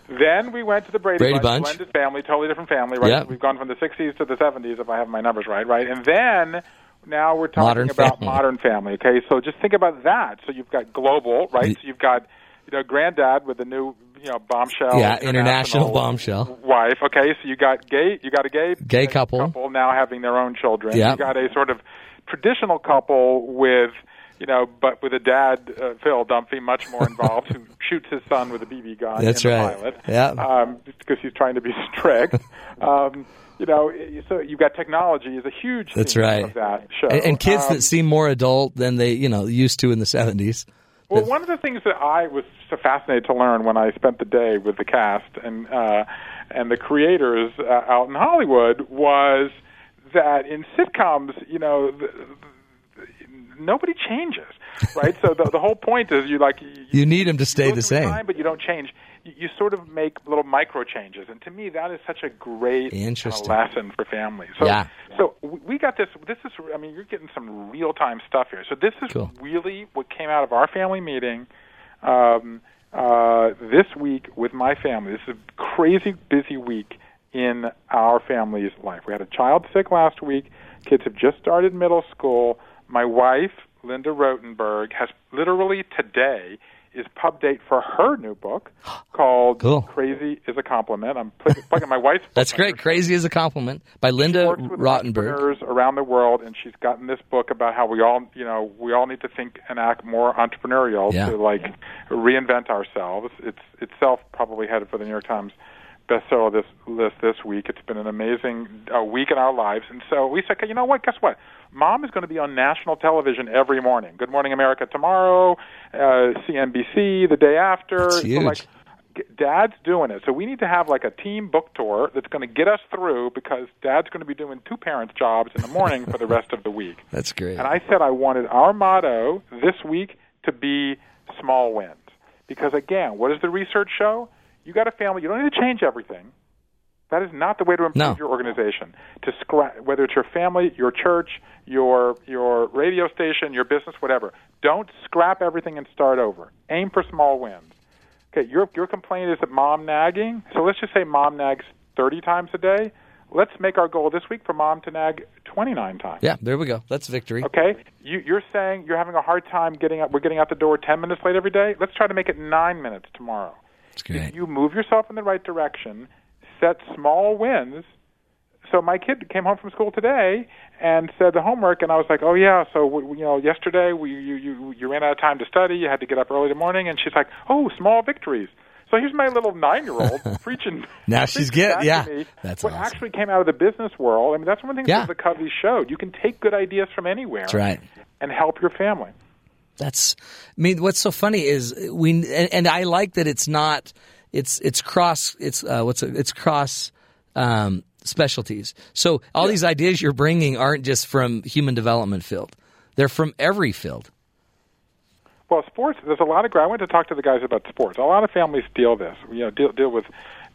Then we went to the Brady, Brady Bunch, Bunch. blended family, totally different family, right? Yeah. We've gone from the '60s to the '70s, if I have my numbers right, right? And then now we're talking Modern about Family. modern family. Okay, so just think about that. So you've got global, right? The- so you've got you know, granddad with the new, you know, bombshell. Yeah, international bombshell. Wife. Okay, so you got gay. You got a gay Gay couple. couple now having their own children. Yeah. You got a sort of traditional couple with. You know, but with a dad, uh, Phil Dunphy, much more involved, who shoots his son with a BB gun That's right. pilot Yeah. um, because he's trying to be strict. um, you know, so you've got technology is a huge That's right. of that show. And, and kids Um, that seem more adult than they, you know, used to in the 70s. Well, one of the things that I was so fascinated to learn when I spent the day with the cast and uh, and the creators uh, out in Hollywood was that in sitcoms, you know, the, the, nobody changes, right? so the, the whole point is you like you, You them to stay the same. time, but you don't change. You, sort of make little micro changes, and to me, that is such a great kind of Interesting. lesson for families. So, Yeah. so we we got this. This is, I mean, you're getting some real time stuff here. So this is Cool. really what came out of our family meeting um, uh, this week with my family. This is a crazy busy week in our family's life. We had a child sick last week. Kids have just started middle school. My wife, Linda Rottenberg, has literally today is pub date for her new book called Cool. Crazy is a Compliment. I'm pl- plugging my wife's That's great. Crazy is a compliment by Linda Rottenberg. around the world, and she's gotten this book about how we all, you know, we all need to think and act more entrepreneurial Yeah. to like reinvent ourselves. It's itself probably headed for the New York Times bestseller this list this week. It's been an amazing uh, week in our lives, and so we said, "Okay, you know what? Guess what? Mom is going to be on national television every morning. Good Morning America tomorrow, uh, CNBC the day after. That's So, like, Dad's doing it. So we need to have like a team book tour that's going to get us through because Dad's going to be doing two parents' jobs in the morning for the rest of the week. That's great. And I said I wanted our motto this week to be small wins. Because again, what does the research show? You got a family, you don't need to change everything. That is not the way to improve No. your organization. To scra- whether it's your family, your church, your your radio station, your business, whatever. Don't scrap everything and start over. Aim for small wins. Okay, your your complaint is that mom nagging. So let's just say mom nags 30 times a day. Let's make our goal this week for mom to nag 29 times. yeah, there we go. That's victory. Okay, you, you're saying you're having a hard time getting up. We're getting out the door 10 minutes late every day. Let's try to make it nine minutes tomorrow. If you move yourself in the right direction, set small wins. So my kid came home from school today and said the homework, and I was like, "Oh yeah." So w- you know, yesterday we, you you you ran out of time to study. You had to get up early in the morning, and she's like, "Oh, small victories." So here's my little nine-year-old preaching. Now she's preaching get- yeah, me that's what awesome. actually came out of the business world. I mean, that's one of the things Yeah. that the Coveys showed. You can take good ideas from anywhere That's right. and help your family. That's. I mean, what's so funny is we, and, and I like that it's not. It's it's cross. It's uh, what's it, it's cross. Um, specialties. So all these ideas you're bringing aren't just from human development field; they're from every field. Well, sports. There's a lot of. I went to talk to the guys about sports. A lot of families deal this. You know, deal deal with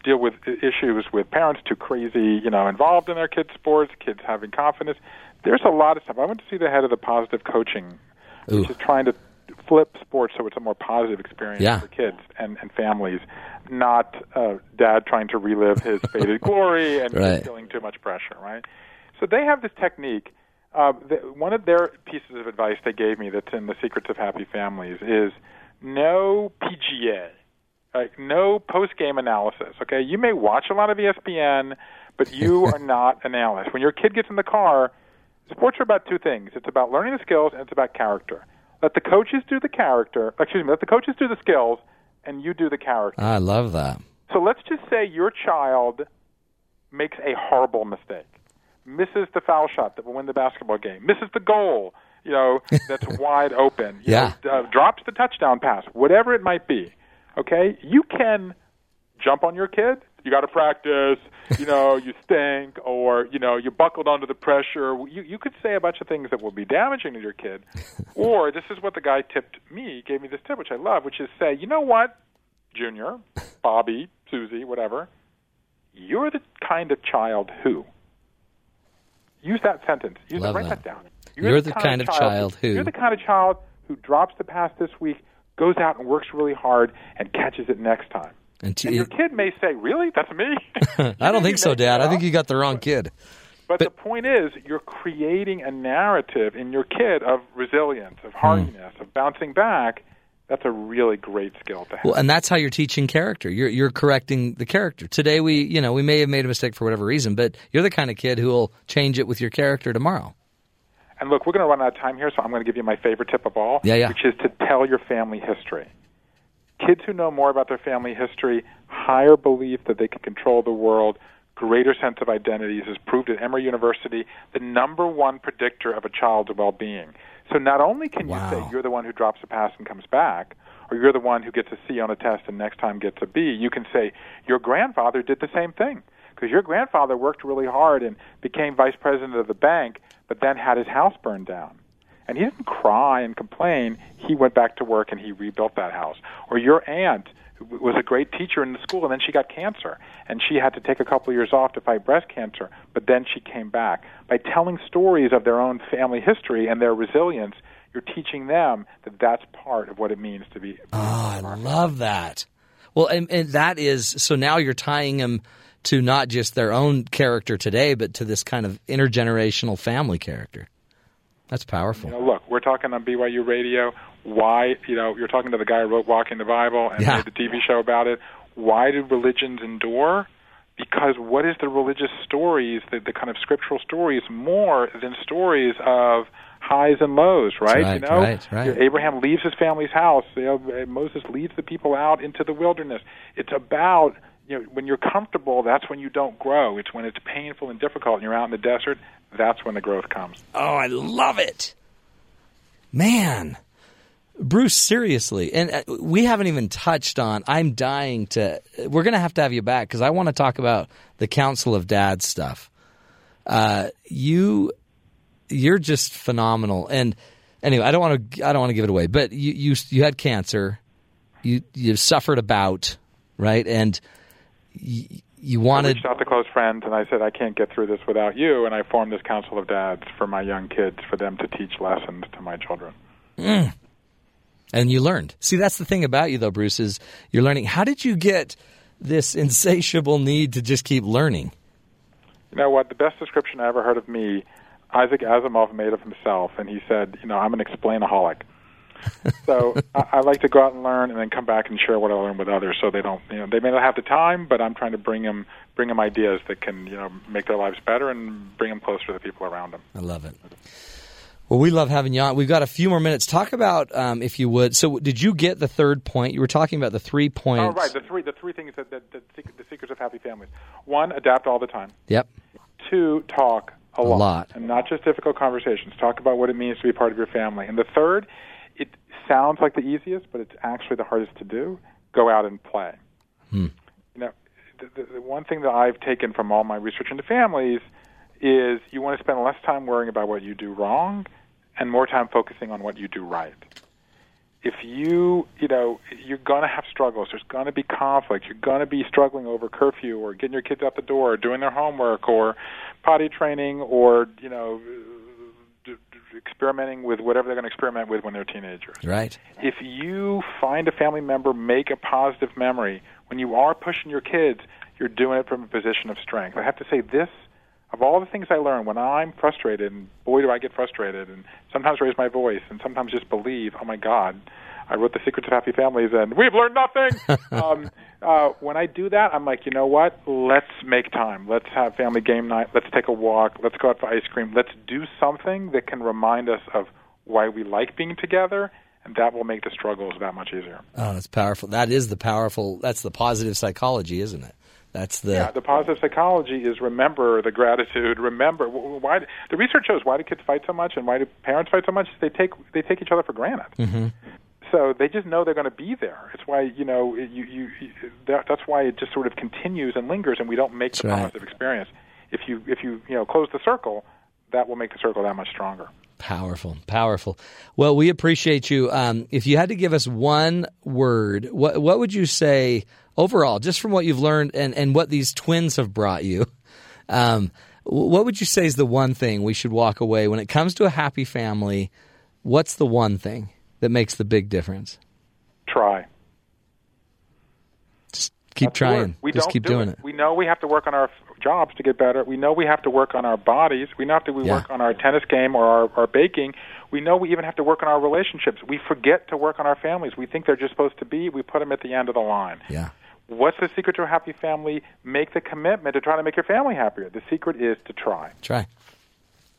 deal with issues with parents too crazy. You know, involved in their kids' sports, kids having confidence. There's a lot of stuff. I went to see the head of the positive coaching, Ooh. which is trying to flip sports so it's a more positive experience Yeah. for kids and, and families, not uh, dad trying to relive his faded glory and Right. feeling too much pressure. Right. So they have this technique. Uh, the, one of their pieces of advice they gave me that's in the Secrets of Happy Families is no PGA, like no post game analysis. Okay, you may watch a lot of ESPN, but you are not an analyst. When your kid gets in the car, sports are about two things. It's about learning the skills and it's about character. Let the coaches do the character. Excuse me. Let the coaches do the skills, and you do the character. I love that. So let's just say your child makes a horrible mistake, misses the foul shot that will win the basketball game, misses the goal, you know, that's wide open, Yeah. know, uh, drops the touchdown pass, whatever it might be. Okay, you can jump on your kid. You got to practice. You know, you stink, or you know, you buckled under the pressure. You you could say a bunch of things that will be damaging to your kid. or this is what the guy tipped me, gave me this tip, which I love, which is say, you know what, Junior, Bobby, Susie, whatever, you're the kind of child who. Use that sentence. Use Love it. Write that. that, down. You're the kind of child who- You're the kind of child who drops the pass this week, goes out and works really hard, and catches it next time. And, t- And your kid may say, "Really? That's me." I don't think so, Dad. I think you. got the wrong kid. But, the point is, you're creating a narrative in your kid of resilience, Hmm. of hardiness, of bouncing back. That's a really great skill to have. Well, and that's how you're teaching character. You're you're correcting the character. Today we, you know, we may have made a mistake for whatever reason, but you're the kind of kid who will change it with your character tomorrow. And look, we're going to run out of time here, so I'm going to give you my favorite tip of all, Yeah, yeah. which is to tell your family history. Kids who know more about their family history, higher belief that they can control the world, greater sense of identities is proved at Emory University the number one predictor of a child's well-being. So not only can Wow. you say you're the one who drops a pass and comes back, or you're the one who gets a C on a test and next time gets a B, you can say your grandfather did the same thing because your grandfather worked really hard and became vice president of the bank, but then had his house burned down. And he didn't cry and complain. He went back to work and he rebuilt that house. Or your aunt who was a great teacher in the school and then she got cancer and she had to take a couple of years off to fight breast cancer, but then she came back. By telling stories of their own family history and their resilience, you're teaching them that that's part of what it means to be. Oh, I love that. Well, and, and that is so now you're tying them to not just their own character today, but to this kind of intergenerational family character. That's powerful. You know, look, we're talking on BYU Radio. Why, you know, you're talking to the guy who wrote Walking the Bible and Yeah. made the TV show about it. Why do religions endure? Because what is the religious stories, the, the kind of scriptural stories, more than stories of highs and lows, right? right, you know, right, right. Abraham leaves his family's house. You know, Moses leads the people out into the wilderness. It's about you know when you're comfortable, that's when you don't grow. It's when it's painful and difficult, and you're out in the desert. That's when the growth comes. Oh, I love it. Man. Bruce, seriously. And uh, we haven't even touched on, I'm dying to, we're going to have to have you back because I want to talk about the Council of Dads stuff. Uh, you, you're just phenomenal. And anyway, I don't want to, I don't want to give it away, but you, you, you had cancer. You, you suffered a bout, right? And you, you I wanted, reached out to close friends and I said, I can't get through this without you. And I formed this council of dads for my young kids for them to teach lessons to my children. Mm. and you learned. See, that's the thing about you, though, Bruce, is you're learning. How did you get this insatiable need to just keep learning? You know what? The best description I ever heard of me, Isaac Asimov made of himself, and he said, you know, I'm an explainaholic. so I, I like to go out and learn, and then come back and share what I learn with others. So they don't, you know, they may not have the time, but I'm trying to bring them, bring them ideas that can, you know, make their lives better and bring them closer to the people around them. I love it. Well, we love having you on. We've got a few more minutes. Talk about, um, if you would. So, did you get the third point? You were talking about the three points. Oh, right. The three, the three things that, that, that secret, the secrets of happy families. One, adapt all the time. Yep. Two, talk a, lot. lot. And not just difficult conversations. Talk about what it means to be part of your family. And the third, sounds like the easiest, but it's actually the hardest to do. Go out and play. Hmm. You know, the, the, the one thing that I've taken from all my research into families is you want to spend less time worrying about what you do wrong and more time focusing on what you do right if you you know you're going to have struggles there's going to be conflict you're going to be struggling over curfew or getting your kids out the door or doing their homework or potty training or you know experimenting with whatever they're going to experiment with when they're teenagers Right. if you find a family member make a positive memory when you are pushing your kids you're doing it from a position of strength i have to say this of all the things i learned when i'm frustrated and boy do i get frustrated and sometimes raise my voice and sometimes just believe oh my god i wrote the secrets of happy families and we've learned nothing um, uh, when i do that i'm like you know what let's make time let's have family game night let's take a walk let's go out for ice cream let's do something that can remind us of why we like being together and that will make the struggles that much easier. Oh, that's powerful. That is the powerful. That's the positive psychology, isn't it? That's the. Yeah, the positive psychology is remember the gratitude. Remember why the research shows why do kids fight so much and why do parents fight so much? They take they take each other for granted. Mm-hmm. So they just know they're going to be there. It's why you know you you, you that, that's why it just sort of continues and lingers, and we don't make the right. positive experience. If you if you you know close the circle, that will make the circle that much stronger. Powerful, powerful. Well, we appreciate you. Um, if you had to give us one word, what what would you say overall, just from what you've learned and, and what these twins have brought you? Um, what would you say is the one thing we should walk away when it comes to a happy family? What's the one thing that makes the big difference? Try. Just keep That's trying. We Just don't keep do doing it. it. We know we have to work on our jobs to get better. We know we have to work on our bodies. We know to we Yeah. work on our tennis game or our, our baking. We know we even have to work on our relationships. We forget to work on our families. We think they're just supposed to be. We put them at the end of the line. Yeah. What's the secret to a happy family? Make the commitment to try to make your family happier. The secret is to try. Try.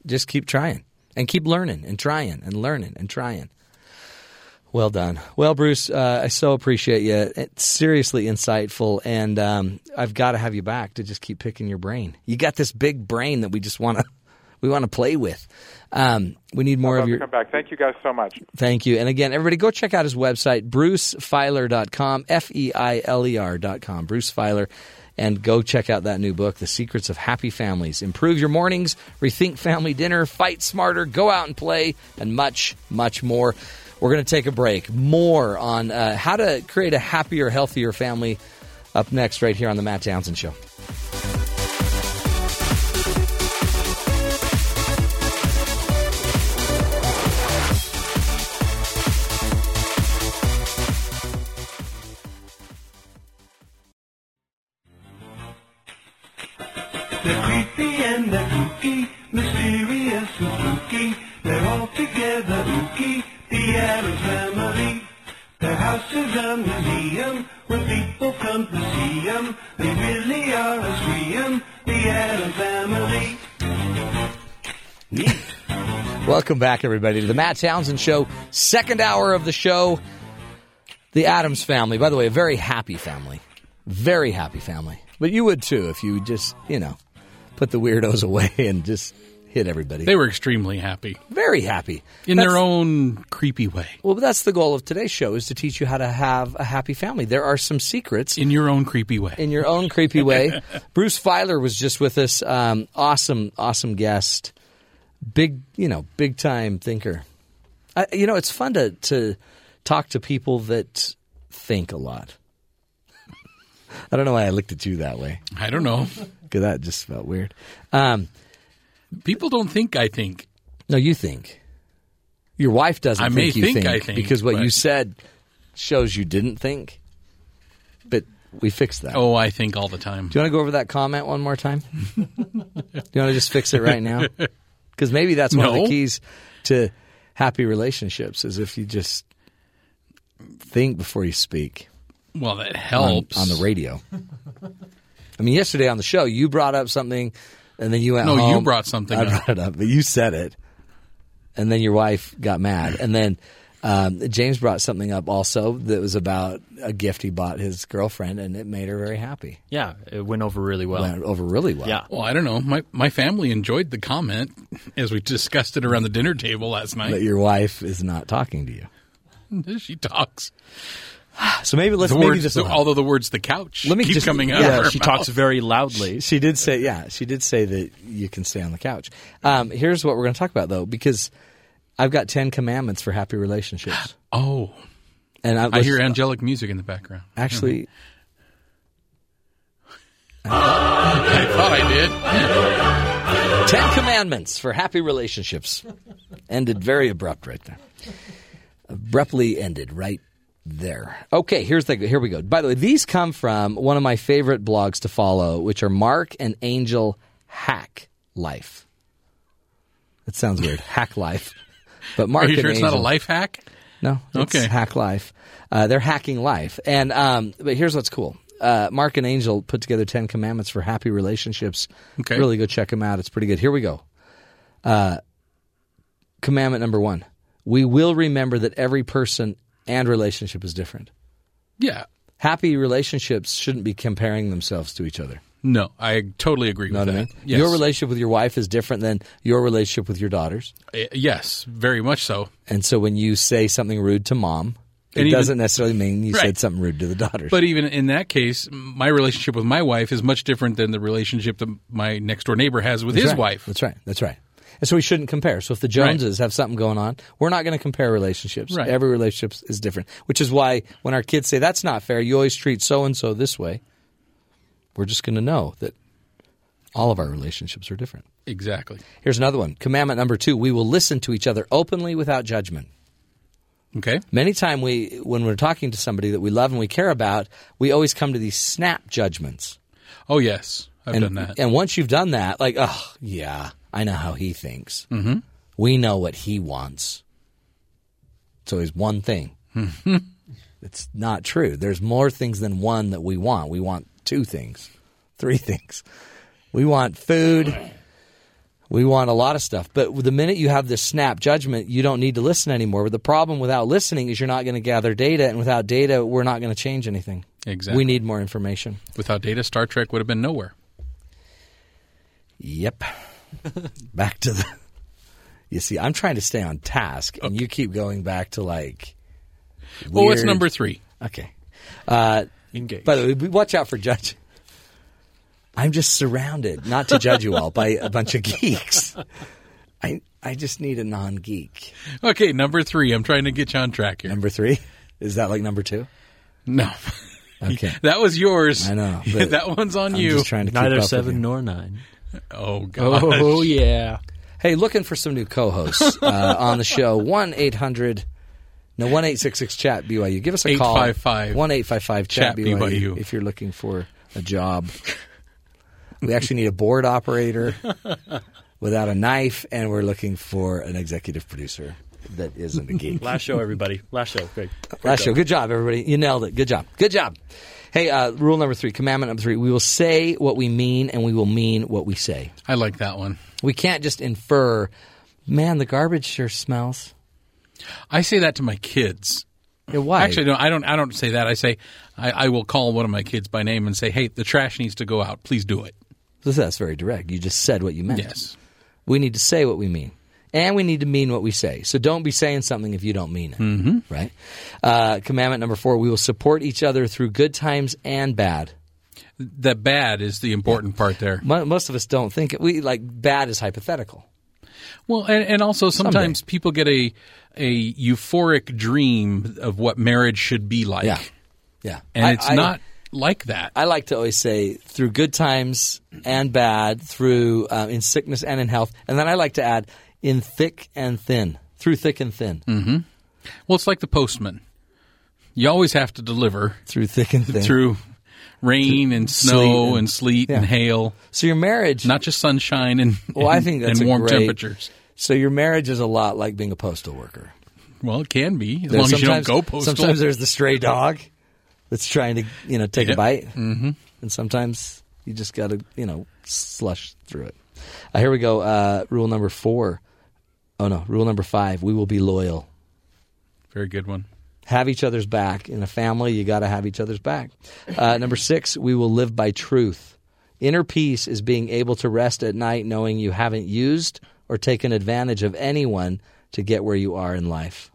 Just keep trying and keep learning and trying and learning and trying. Well done. Well, Bruce, uh, I so appreciate you. It's seriously insightful, and um, I've got to have you back to just keep picking your brain. You got this big brain that we just want to we want to play with. Um, we need more of your. come back. Thank you guys so much. Thank you. And again, everybody go check out his website, brucefeiler.com, F E I L E R.com, Bruce Feiler, and go check out that new book, The Secrets of Happy Families. Improve your mornings, rethink family dinner, fight smarter, go out and play, and much, much more. We're going to take a break. More on uh, how to create a happier, healthier family up next, right here on The Matt Townsend Show. They're spooky. All together ooky, the Addams Family. Their house is a museum when people come to see them. They really are a scream, the Addams Family. Neat. Welcome back, everybody, to the Matt Townsend Show, second hour of the show. The Addams family, by the way, a very happy family. Very happy family. But you would too if you just, you know, put the weirdos away and just hit everybody. They were extremely happy very happy. in That's- their own creepy way. Well, that's the goal of today's show is to teach you how to have a happy family. There are some secrets In your own creepy way. in your own creepy way. Bruce Feiler was just with us. Um, awesome, awesome guest. Big, you know, big time thinker. I, you know, it's fun to to talk to people that think a lot. I don't know why I looked at you that way I don't know. because that just felt weird. Um, People don't think I think. no, you think. Your wife doesn't I may think you think I think, because what but- you said shows you didn't think. But we fixed that. Oh, I think all the time. Do you want to go over that comment one more time? Do you want to just fix it right now? Because maybe that's one of the keys to happy relationships is if you just think before you speak Well, that on, helps. on the radio. I mean, yesterday on the show, you brought up something, and then you went No, you brought something I up. brought it up, but you said it, and then your wife got mad, and then. Um, James brought something up also that was about a gift he bought his girlfriend, and it made her very happy. Yeah, it went over really well. Went over really well. Yeah. Well, I don't know. My my family enjoyed the comment as we discussed it around the dinner table last night. But your wife is not talking to you. she talks. So maybe let's The maybe words, this the- although the words "the couch" Let me keep just- coming out. yeah, of her She mouth. talks very loudly. She did say, yeah, she did say that you can stay on the couch. Um, here's what we're going to talk about, though, because I've got ten commandments for happy relationships, Oh, and I, I hear angelic music in the background. actually. I thought I did. Ten commandments for happy relationships. ended very abrupt right there. Abruptly ended right there. Okay, here's the here we go. By the way, these come from one of my favorite blogs to follow, which are Marc and Angel Hack Life. That sounds weird, Hack Life. But Marc Are you and sure it's not a life hack? No, it's Okay. Hack Life. Uh, they're hacking life, and um, but here's what's cool. Uh, Marc and Angel put together Ten Commandments for happy relationships. Okay. really go check them out. It's pretty good. Here we go. Uh, commandment number one: We will remember that every person and relationship is different. Yeah. Happy relationships shouldn't be comparing themselves to each other. No, I totally agree know with what I that. mean? Yes. Your relationship with your wife is different than your relationship with your daughters. Uh, yes, very much so. And so when you say something rude to mom, it even- doesn't necessarily mean you Right. said something rude to the daughters. But even in that case, my relationship with my wife is much different than the relationship that my next door neighbor has with That's his right. wife. That's right. That's right. And so we shouldn't compare. So if the Joneses have something going on, we're not going to compare relationships. Right. Every relationship is different, which is why when our kids say that's not fair, you always treat so and so this way. We're just going to know that all of our relationships are different. Exactly. Here's another one. Commandment number two: We will listen to each other openly without judgment. Okay. Many time we, when we're talking to somebody that we love and we care about, we always come to these snap judgments. Oh yes, I've and, done that. And once you've done that, like, oh yeah, I know how he thinks. Mm-hmm. We know what he wants. So he's one thing. it's not true. There's more things than one that we want. We want two things, three things. We want food. We want a lot of stuff. But the minute you have this snap judgment, you don't need to listen anymore. But the problem without listening is you're not going to gather data. And without data, we're not going to change anything. Exactly. We need more information. Without data, Star Trek would have been nowhere. Yep. back to the. You see, I'm trying to stay on task, and you keep going back to like. Well, what's number three? Okay. Uh, Engage. by the way, watch out for judge. I'm just surrounded, not to judge you all, by a bunch of geeks. I I just need a non geek. Okay, number three. I'm trying to get you on track here. Number three is that like number two? No, Okay. that was yours. I know, but that one's on I'm you. just trying to keep Neither up with seven you. nor nine. Oh god. Oh yeah. Hey, looking for some new co-hosts uh, on the show. One eight hundred. No, one eight six six chat BYU. Give us a call. 855 one eight five five chat chat BYU, BYU. if you're looking for a job. we actually need a board operator without a knife, and we're looking for an executive producer that isn't a geek. Last show, everybody. Last show. Great. Great Last job. show. Good job, everybody. You nailed it. Good job. Good job. Hey, uh, rule number three, commandment number three: we will say what we mean, and we will mean what we say. I like that one. We can't just infer. Man, the garbage sure smells. I say that to my kids. Yeah, why? Actually, no, I don't. I don't say that. I say I, I will call one of my kids by name and say, "Hey, the trash needs to go out. Please do it." So that's very direct. You just said what you meant. Yes. We need to say what we mean. And we need to mean what we say. So don't be saying something if you don't mean it. Mm-hmm. Right? Uh, commandment number four we will support each other through good times and bad. That bad is the important part there. Most of us don't think it. We like bad is hypothetical. Well, and, and also sometimes people get a a euphoric dream of what marriage should be like, Yeah. Yeah. and I- it's I- not like that. I like to always say through good times and bad, through uh, in sickness and in health, and then I like to add in thick and thin, through thick and thin, well, it's like the postman. You always have to deliver through thick and thin. through rain and sleet snow and- and, sleet yeah. and hail, So your marriage, not just sunshine and well, I think that's and warm great- temperatures. So your marriage is a lot like being a postal worker. Well, it can be as There's long as you don't sometimes- go postal. Sometimes there's the stray dog that's trying to, you know, take a bite, mm-hmm. and sometimes you just got to, you know, slush through it. Uh, here we go. Uh, rule number four. Oh no, rule number five. We will be loyal. Very good one. Have each other's back in a family. You got to have each other's back. Uh, number six. We will live by truth. Inner peace is being able to rest at night knowing you haven't used or taken advantage of anyone to get where you are in life.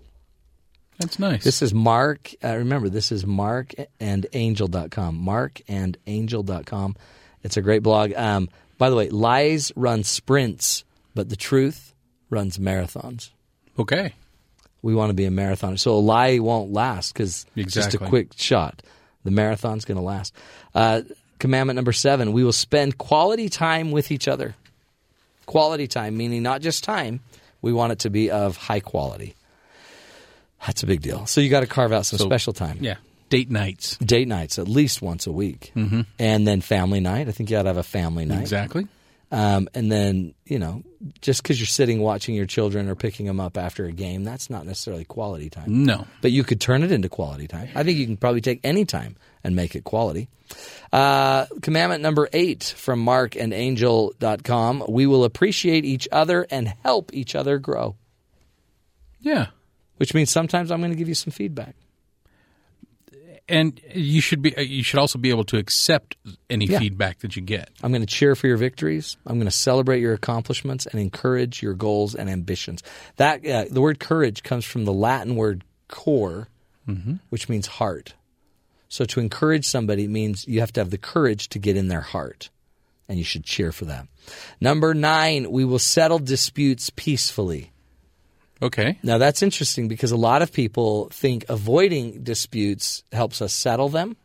That's nice. This is Marc. Uh, remember, this is marcandangel.com. Marcandangel.com. It's a great blog. Um, by the way, lies run sprints, but the truth runs marathons. okay. We want to be a marathoner. So a lie won't last because it's just a quick shot. The marathon's going to last. Uh, commandment number seven we will spend quality time with each other. Quality time, meaning not just time, we want it to be of high quality. That's a big deal. So you got to carve out some So- special time. Yeah. Date nights. Date nights at least once a week. Mm-hmm. And then family night. I think you got to have a family night. Exactly. Um, and then, you know, just because you're sitting watching your children or picking them up after a game, that's not necessarily quality time. No. But you could turn it into quality time. I think you can probably take any time and make it quality. Uh, commandment number eight from marcandangel.com we will appreciate each other and help each other grow, Yeah. which means sometimes I'm going to give you some feedback. And you should be. You should also be able to accept any Yeah. feedback that you get. I'm going to cheer for your victories. I'm going to celebrate your accomplishments and encourage your goals and ambitions. That uh, the word courage comes from the Latin word cor, which means heart. So to encourage somebody means you have to have the courage to get in their heart, and you should cheer for them. Number nine, we will settle disputes peacefully. Okay. Now that's interesting because a lot of people think avoiding disputes helps us settle them.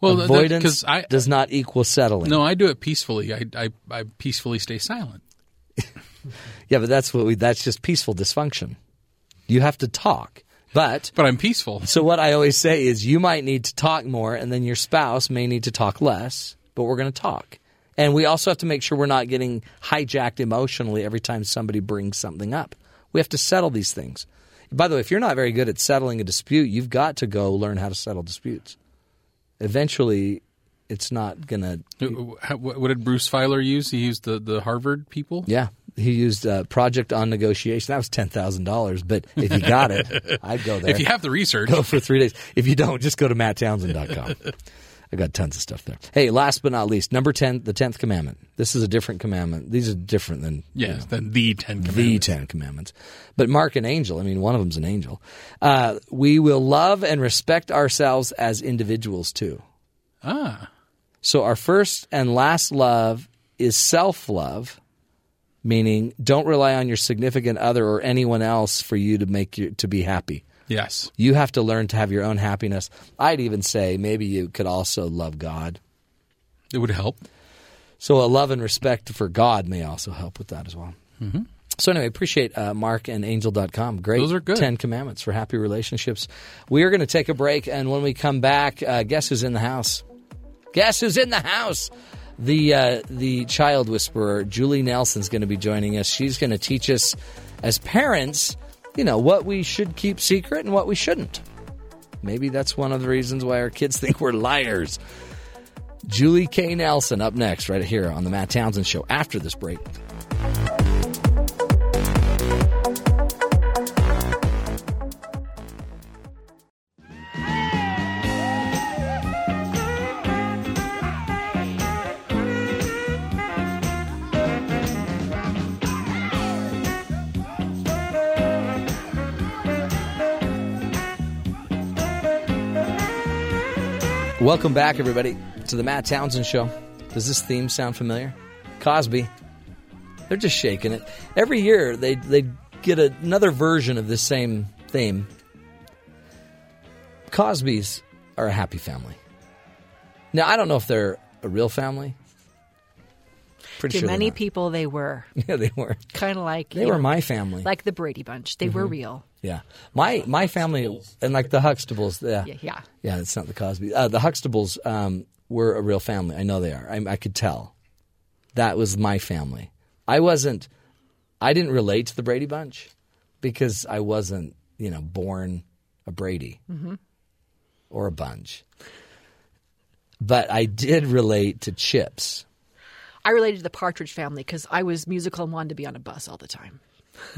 Well, Avoidance because I does not equal settling. no, I do it peacefully. I, I I peacefully stay silent. Yeah, but that's what we. That's just peaceful dysfunction. You have to talk. But But I'm peaceful. so what I always say is you might need to talk more and then your spouse may need to talk less, but we're going to talk. And we also have to make sure we're not getting hijacked emotionally every time somebody brings something up. We have to settle these things. By the way, if you're not very good at settling a dispute, you've got to go learn how to settle disputes. Eventually, it's not going to What did Bruce Feiler use? He used the, the Harvard people. Yeah, he used uh, Project on Negotiation. That was ten thousand dollars, but if you got it, I'd go there. If you have the research, go for three days. If you don't, just go to matttownsend.com. I got tons of stuff there. Hey, last but not least, number ten, the tenth commandment. This is a different commandment. These are different than you yes, know, then the Ten commandments. the Ten Commandments. But Marc an angel. I mean, one of them's an angel. Uh, we will love and respect ourselves as individuals too. Ah, So our first and last love is self love, meaning don't rely on your significant other or anyone else for you to make you to be happy. Yes. You have to learn to have your own happiness. I'd even say maybe you could also love God. It would help. So a love and respect for God may also help with that as well. Mm-hmm. So anyway, appreciate uh, Marc and Angel.com. Great Those are good. Ten Commandments for happy relationships. We are going to take a break, and when we come back, uh, guess who's in the house? Guess who's in the house? The uh, the child whisperer Julie Nelson's going to be joining us. She's going to teach us, as parents, you know what we should keep secret and what we shouldn't. Maybe that's one of the reasons why our kids think we're liars. Julie K. Nelson up next, right here on the Matt Townsend Show after this break. Welcome back, everybody, to the Matt Townsend Show. Does this theme sound familiar? Cosby. They're just shaking it. Every year they they get another version of this same theme. Cosby's are a happy family. Now I don't know if they're a real family. Pretty To sure many people, they were Yeah, they were. kind of like They were know, my family. like the Brady Bunch. They were mm-hmm. real. Yeah, my my family and like the Huxtables. Yeah, Yeah, yeah. Yeah, it's not the Cosby. Uh, the Huxtables um, were a real family. I know they are. I, I could tell. That was my family. I wasn't. I didn't relate to the Brady Bunch because I wasn't, you know, born a Brady or a Bunch. But I did relate to Chips. I related to the Partridge Family because I was musical and wanted to be on a bus all the time.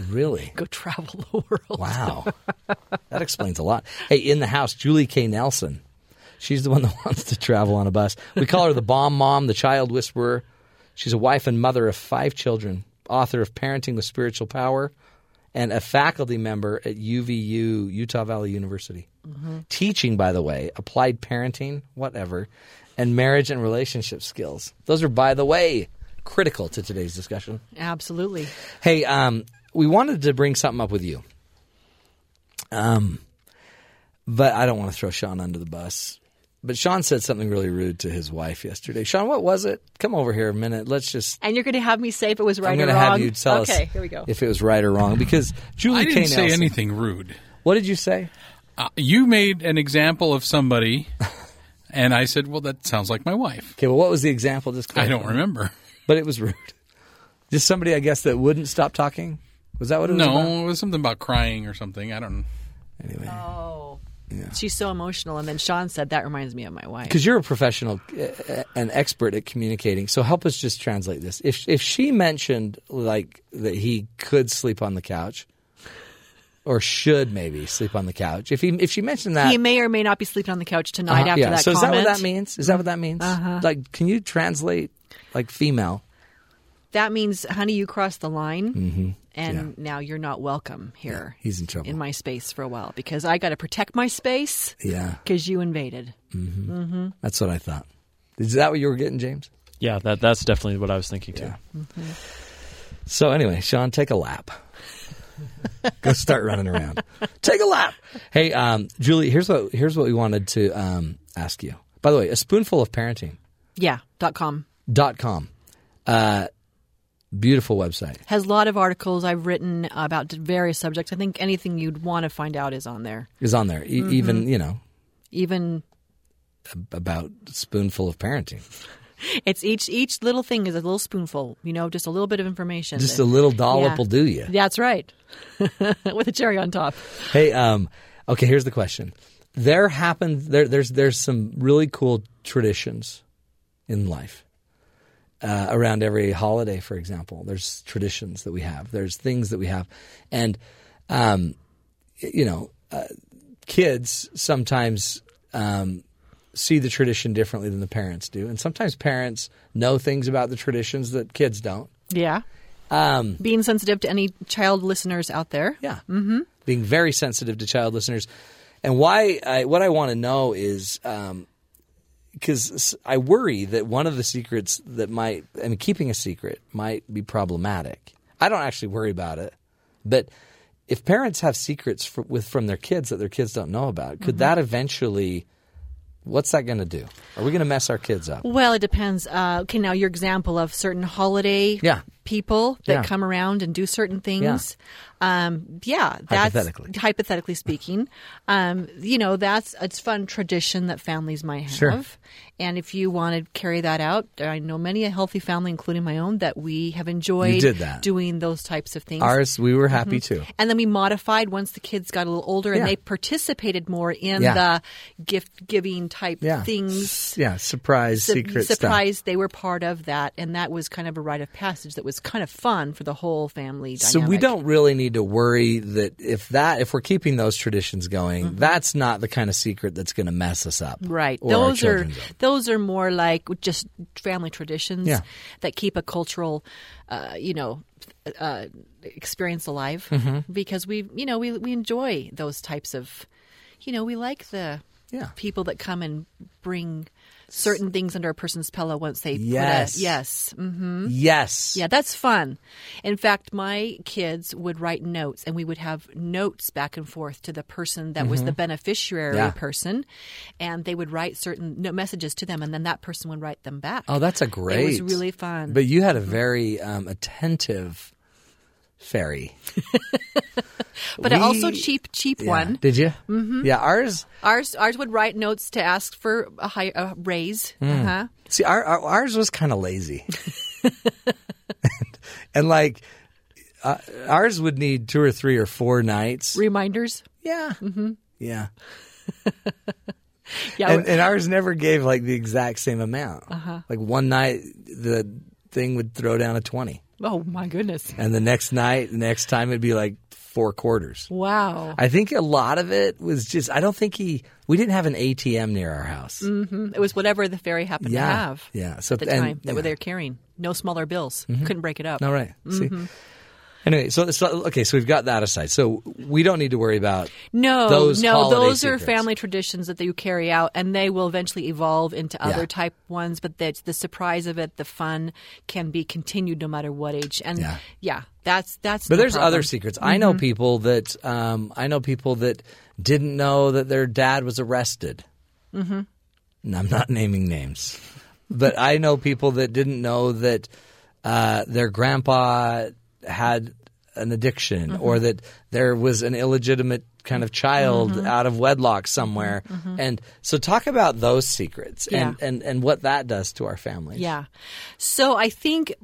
Really? Go travel the world. Wow. that explains a lot. Hey, in the house, Julie K. Nelson. She's the one that wants to travel on a bus. We call her the bomb mom, the child whisperer. She's a wife and mother of five children, author of Parenting with Spiritual Power, and a faculty member at UVU, Utah Valley University. Teaching, by the way, applied parenting, whatever, and marriage and relationship skills. Those are, by the way, critical to today's discussion. Absolutely. Hey, um, we wanted to bring something up with you. Um, but I don't want to throw Sean under the bus. But Sean said something really rude to his wife yesterday. Sean, what was it? Come over here a minute. Let's just. And you're going to have me say if it was right I'm or going to wrong. have you tell okay, us here we go. if it was right or wrong because Julie I K. didn't say Nelson- anything rude. What did you say? Uh, you made an example of somebody, and I said, "Well, that sounds like my wife." Okay, well, what was the example? Just I don't remember. But it was rude. Just somebody, I guess, that wouldn't stop talking. Was that what it was? No, about? it was something about crying or something. I don't. Anyway, oh. She's so emotional. And then Sean said, that reminds me of my wife. because you're a professional, uh, an expert at communicating. So help us just translate this. If if she mentioned like that he could sleep on the couch, or should maybe sleep on the couch. If he if she mentioned that, He may or may not be sleeping on the couch tonight Uh-huh, after yeah. that so comment. is that what that means? Is that what that means? Uh-huh. Like, can you translate like female? That means, honey, you crossed the line, Mm-hmm. And now you're not welcome here he's in trouble. in my space for a while because I got to protect my space Yeah, because you invaded. that's what I thought. Is that what you were getting, James? Yeah, that that's definitely what I was thinking too. Yeah. So anyway, Sean, take a lap. Go start running around. Take a lap. Hey, um, Julie, here's what here's what we wanted to um, ask you. By the way, a spoonful of parenting Yeah. Dot com. dot com. Uh, Beautiful website. Has a lot of articles I've written about various subjects. I think anything you'd want to find out is on there. Is on there. E- Even you know Even about spoonful of parenting. it's each each little thing is a little spoonful. You know, just a little bit of information. Just that- a little dollop Yeah. will do you. That's right. With a cherry on top. Hey, um, okay. Here's the question. There happens there. There's there's some really cool traditions in life. Uh, around every holiday, for example, there's traditions that we have. There's things that we have, and um, you know, uh, kids sometimes um, see the tradition differently than the parents do, and sometimes parents know things about the traditions that kids don't. Yeah. Um, Being sensitive to any child listeners out there. Yeah. Mm-hmm. Being very sensitive to child listeners. And why I, what I want to know is because I worry that one of the secrets that might, I mean, keeping a secret might be problematic. I don't actually worry about it, but if parents have secrets for, with from their kids that their kids don't know about, could that eventually? What's that going to do? Are we going to mess our kids up? Well, it depends. Uh, okay, now your example of certain holiday Yeah. People that Yeah. come around and do certain things. Um, yeah, that's Hypothetically. hypothetically speaking. Um, you know, that's it's fun tradition that families might have. Sure. And if you want to carry that out, I know many a healthy family, including my own, that we have enjoyed doing those types of things. Ours, we were happy too. And then we modified once the kids got a little older and Yeah. they participated more in Yeah. the gift giving type Yeah. things. Yeah, surprise, Su- secret stuff. they were part of that, and that was kind of a rite of passage that was kind of fun for the whole family. So we don't really need to worry that if that if we're keeping those traditions going, that's not the kind of secret that's going to mess us up. Mm-hmm. Right. those are up. those are more like just family traditions Yeah. that keep a cultural, uh, you know, uh, experience alive. Mm-hmm. Because we, you know, we we enjoy those types of, you know, we like the Yeah. people that come and bring certain things under a person's pillow once they Yes. put a yes. Mm. Yes. Yeah, that's fun. In fact, my kids would write notes, and we would have notes back and forth to the person that was the beneficiary Mm-hmm. Yeah. person, and they would write certain no- messages to them, and then that person would write them back. Oh, that's a great. It was really fun. But you had a very um, attentive fairy. but also cheap, cheap Yeah. one. Did you? Mm-hmm. Yeah, ours. Ours, ours would write notes to ask for a high a raise. Hmm. Uh-huh. See, our, our, ours was kind of lazy, and, and like uh, ours would need two or three or four nights. Reminders. yeah, mm-hmm. yeah. Yeah, and, and ours never gave like the exact same amount. Uh-huh. Like one night, the thing would throw down a twenty, oh my goodness! and the next night, the next time, it'd be like four quarters. Wow. I think a lot of it was just. I don't think he. We didn't have an ATM near our house. Mm-hmm. It was whatever the fairy happened Yeah, to have. yeah. So at the and- time that were yeah. they carrying no smaller bills. Mm-hmm. Couldn't break it up. All right. See. Mm-hmm. Mm-hmm. Anyway, so, okay, so we've got that aside. So we don't need to worry about No, those no, those are family traditions that you carry out, and they will eventually evolve into Yeah. other type ones. But the, the surprise of it, the fun, can be continued no matter what age. And Yeah. yeah, that's that's. But no there's problem. other secrets. I know people that um, I know people that didn't know that their dad was arrested. Mm-hmm. And I'm not naming names, but I know people that didn't know that uh, their grandpa had an addiction or that there was an illegitimate kind of child out of wedlock somewhere. And so talk about those secrets and, Yeah. and, and what that does to our families. Yeah. So I think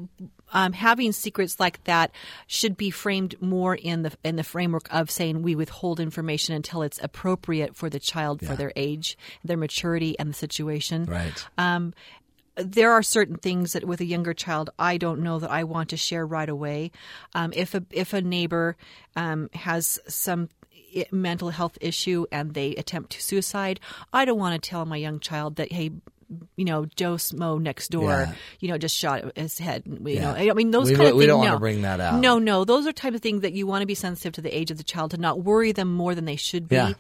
um, having secrets like that should be framed more in the in the framework of saying we withhold information until it's appropriate for the child for their age, their maturity, and the situation. Right. Um, there are certain things that with a younger child I don't know that I want to share right away. Um, if a if a neighbor um, has some mental health issue and they attempt to suicide, I don't want to tell my young child that hey. You know, Joe Smo next door. Yeah. You know, just shot his head. You Yeah. know, I mean, those We kind of we things. don't wanna no. bring that out. No, no, those are type of things that you want to be sensitive to the age of the child to not worry them more than they should be. Yeah.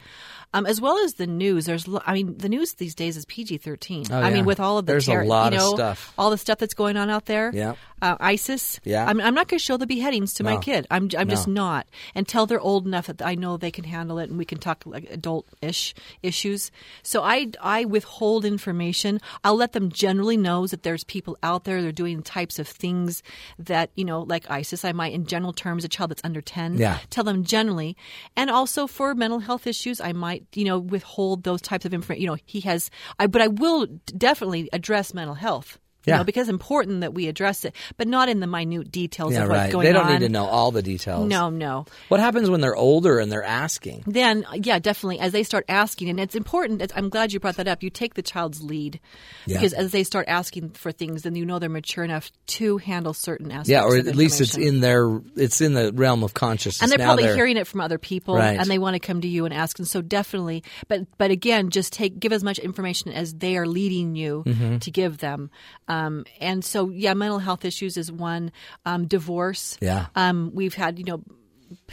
Um, as well as the news. There's, I mean, the news these days is PG thirteen. Oh, I yeah. mean, with all of the There's a lot you of know, stuff. all the stuff that's going on out there. Yeah. uh, ISIS. Yeah. I'm, I'm not going to show the beheadings to my kid. I'm, I'm just No. not until they're old enough that I know they can handle it and we can talk like adult-ish issues. So I, I withhold information. I'll let them generally know that there's people out there that are doing types of things that you know, like ISIS. I might, in general terms, a child that's under ten. Yeah. Tell them generally, and also for mental health issues, I might you know withhold those types of information. You know, he has, I, but I will definitely address mental health. You Yeah. know, because it's important that we address it, but not in the minute details Yeah, of what's right. going on. They don't on. need to know all the details. No, no. What happens when they're older and they're asking? Then, yeah, definitely. As they start asking, and it's important. It's, I'm glad you brought that up. You take the child's lead Yeah. because as they start asking for things, then you know they're mature enough to handle certain aspects. Yeah, or at least it's in their it's in the realm of consciousness. and they're Now probably hearing it from other people Right. and they want to come to you and ask and so definitely but but again just take give as much information as they are leading you Mm-hmm. to give them um, and so yeah mental health issues is one um, divorce Yeah. um, we've had you know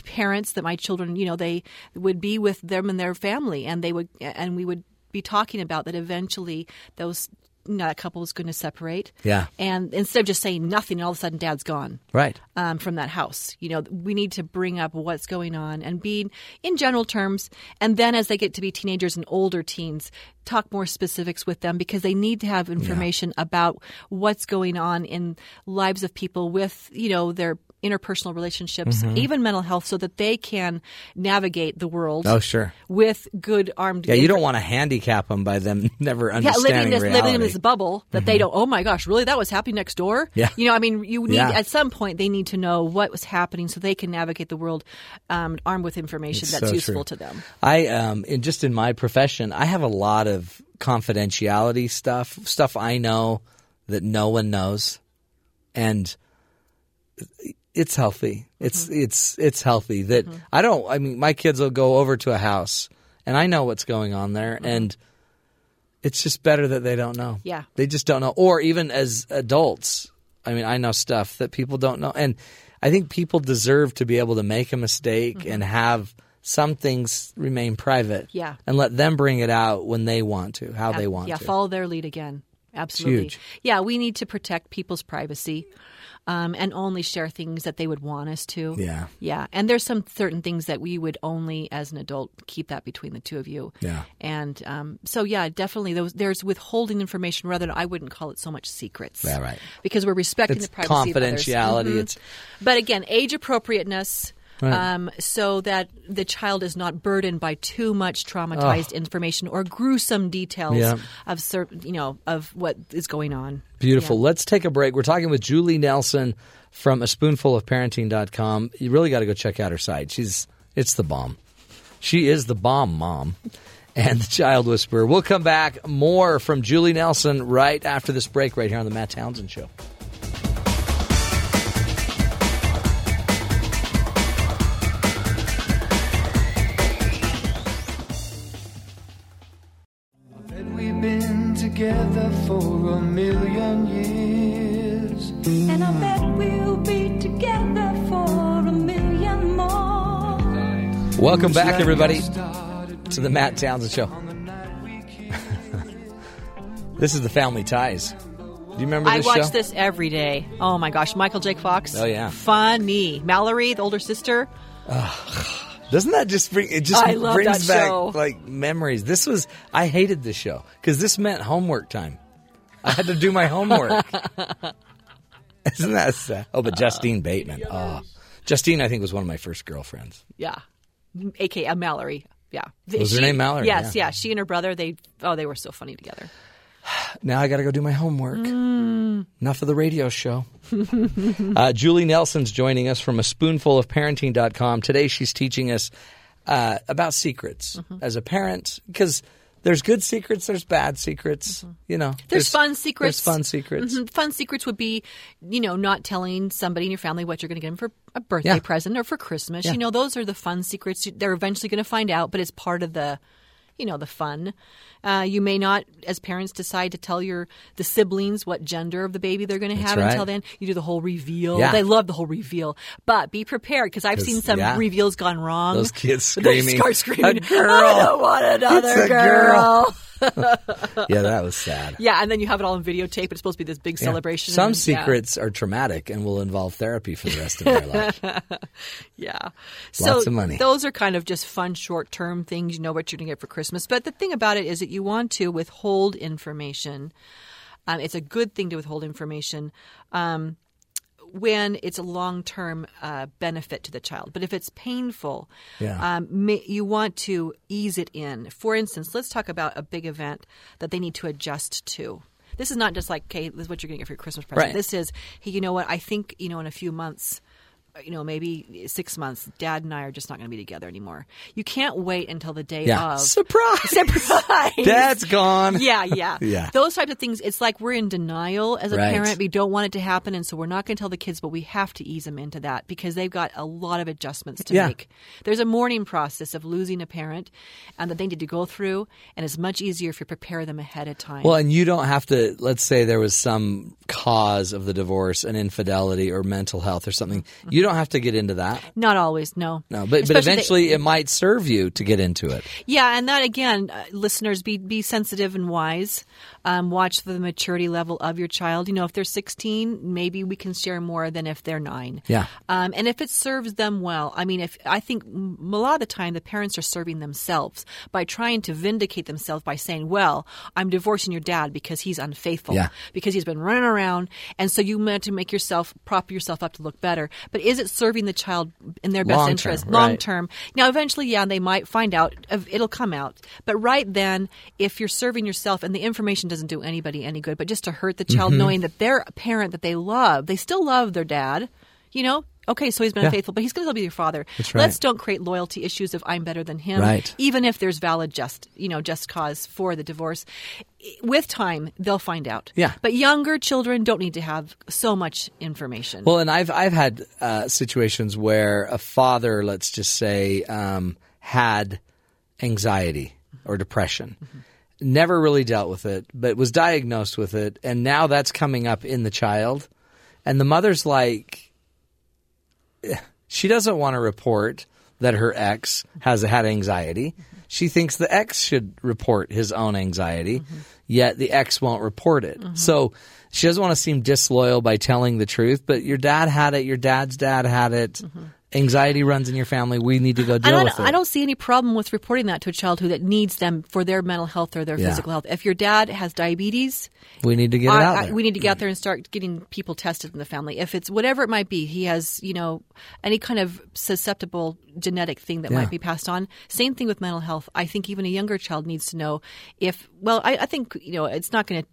parents that my children you know they would be with them and their family and they would and we would be talking about that eventually those that couple is going to separate Yeah. and instead of just saying nothing all of a sudden dad's gone Right. um, from that house. You know, we need to bring up what's going on and be in general terms. And then as they get to be teenagers and older teens, talk more specifics with them because they need to have information about what's going on in lives of people with, you know, their interpersonal relationships, Mm-hmm. even mental health, so that they can navigate the world. Oh, sure. With good armed. Yeah, you don't want to handicap them by them never yeah, understanding living in this reality. Mm-hmm. living in this bubble that they don't. Oh my gosh, really? That was happening next door. Yeah. you know, I mean, you need Yeah. at some point they need to know what was happening so they can navigate the world um, armed with information It's that's so useful true. to them. I um in just in my profession, I have a lot of confidentiality stuff, stuff I know that no one knows, and it's healthy. It's Mm-hmm. it's it's healthy that I don't. I mean, my kids will go over to a house, and I know what's going on there, and it's just better that they don't know. Mm-hmm. Yeah. they just don't know. Or even as adults, I mean, I know stuff that people don't know, and I think people deserve to be able to make a mistake and have some things remain private. Mm-hmm. Yeah. and let them bring it out when they want to, how they want to. yeah, to. follow their lead again. Absolutely. huge. Yeah, we need to protect people's privacy. Um, and only share things that they would want us to. Yeah. Yeah. And there's some certain things that we would only, as an adult, keep that between the two of you. Yeah. And um, so, yeah, definitely those, there's withholding information rather than, I wouldn't call it so much secrets. Yeah, right. Because we're respecting It's the privacy of others. confidentiality. Mhm. It's But again, age appropriateness. Right. Um, so that the child is not burdened by too much traumatized information or gruesome details Yeah. of certain, you know, of what is going on. Beautiful. Yeah. Let's take a break. We're talking with Julie Nelson from a spoonful of parenting.com. You really got to go check out her site. She's it's the bomb. She is the bomb mom and the child whisperer. We'll come back more from Julie Nelson right after this break right here on the Matt Townsend show. Together for a million years. And I bet we'll be together for a million more. Welcome back, Like everybody, to the Matt Townsend show. on the night we kissed. This is the Family Ties. Do you remember I watch show? this every day. Oh my gosh, Michael J. Fox. Oh, yeah. funny. Mallory, the older sister. Doesn't that just bring it just I love brings that back show. like memories? This was I hated this show because this meant homework time. I had to do my homework. Isn't that sad? Oh, but Justine Bateman. Oh, Justine, I think was one of my first girlfriends. Yeah, aka uh, Mallory. Yeah, Was her She- name Mallory? Yes, Yeah. yeah. She and her brother. They oh, they were so funny together. Now I got to go do my homework. Mm. Enough of the radio show. uh, Julie Nelson's joining us from a spoonful of parenting.com. Today she's teaching us uh, about secrets Mm-hmm. as a parent because there's good secrets, there's bad secrets. You know, Mm-hmm. There's, fun secrets. There's fun secrets. Mhm. Fun secrets would be, you know, not telling somebody in your family what you're going to get them for a birthday Yeah. present or for Christmas. Yeah. You know, those are the fun secrets. They're eventually going to find out, but it's part of the you know, the fun. Uh, you may not, as parents, decide to tell your the siblings what gender of the baby they're going to have right. until then. You do the whole reveal. Yeah. They love the whole reveal, but be prepared because I've seen some yeah. reveals gone wrong. Those kids screaming, start screaming, "A girl! I don't want another a girl. yeah, that was sad. Yeah, and then you have it all on videotape. It's supposed to be this big Yeah. celebration. Some and- yeah. secrets are traumatic and will involve therapy for the rest of their life. Yeah. Lots so of money. Those are kind of just fun short term things. You know what you're going to get for Christmas. But the thing about it is that you want to withhold information. Um, it's a good thing to withhold information. Um, when it's a long term uh, benefit to the child. But if it's painful, Yeah. um, ma- you want to ease it in. For instance, let's talk about a big event that they need to adjust to. This is not just like, okay, this is what you're going to get for your Christmas present. Right. This is, hey, you know what? I think, you know, in a few months, Uh, you know, maybe six months, dad and I are just not going to be together anymore. You can't wait until the day Yeah. of. Surprise! Surprise! Dad's gone. Yeah, yeah. Yeah. Those types of things, it's like we're in denial as a Right. parent. We don't want it to happen. And so we're not going to tell the kids, but we have to ease them into that because they've got a lot of adjustments to Yeah. make. There's a mourning process of losing a parent and that they need to go through. And it's much easier if you prepare them ahead of time. Well, and you don't have to, let's say there was some cause of the divorce, an infidelity or mental health or something. Mm-hmm. You don't have to get into that. not always, no. No, but, but Especially the- eventually it might serve you to get into it. Yeah, and that again, uh, listeners, be be sensitive and wise. Um, watch for the maturity level of your child. You know, if they're 16, maybe we can share more than if they're nine. Yeah. Um, and if it serves them well, I mean, if I think m- a lot of the time the parents are serving themselves by trying to vindicate themselves by saying, "Well, I'm divorcing your dad because he's unfaithful, Yeah. because he's been running around," and so you meant to make yourself prop yourself up to look better. But is it serving the child in their best Long term, interest, right. long term? Now, eventually, yeah, they might find out. It'll come out. But right then, if you're serving yourself and the information doesn't do anybody any good, but just to hurt the Mm-hmm. child, knowing that their parent that they love, they still love their dad, you know. Okay, so he's been Yeah. unfaithful, but he's going to still be your father. Right. Let's don't create loyalty issues of I'm better than him, Right. even if there's valid just you know just cause for the divorce. With time, they'll find out. Yeah. But younger children don't need to have so much information. Well, and I've I've had uh, situations where a father, let's just say, um, had anxiety or depression, never really dealt with it, but was diagnosed with it, and now that's coming up in the child, and the mother's like, eh, she doesn't want to report that her ex has had anxiety. She thinks the ex should report his own anxiety, yet the ex won't report it. Mm-hmm. So she doesn't want to seem disloyal by telling the truth, but your dad had it, your dad's dad had it. Mm-hmm. Anxiety runs in your family. We need to go deal I, with it. I don't see any problem with reporting that to a child who that needs them for their mental health or their Yeah. physical health. If your dad has diabetes, we need to get it I- out I- there. we need to get out there and start getting people tested in the family. If it's whatever it might be, he has you know any kind of susceptible genetic thing that Yeah. might be passed on. Same thing with mental health. I think even a younger child needs to know if. Well, I, I think you know it's not going to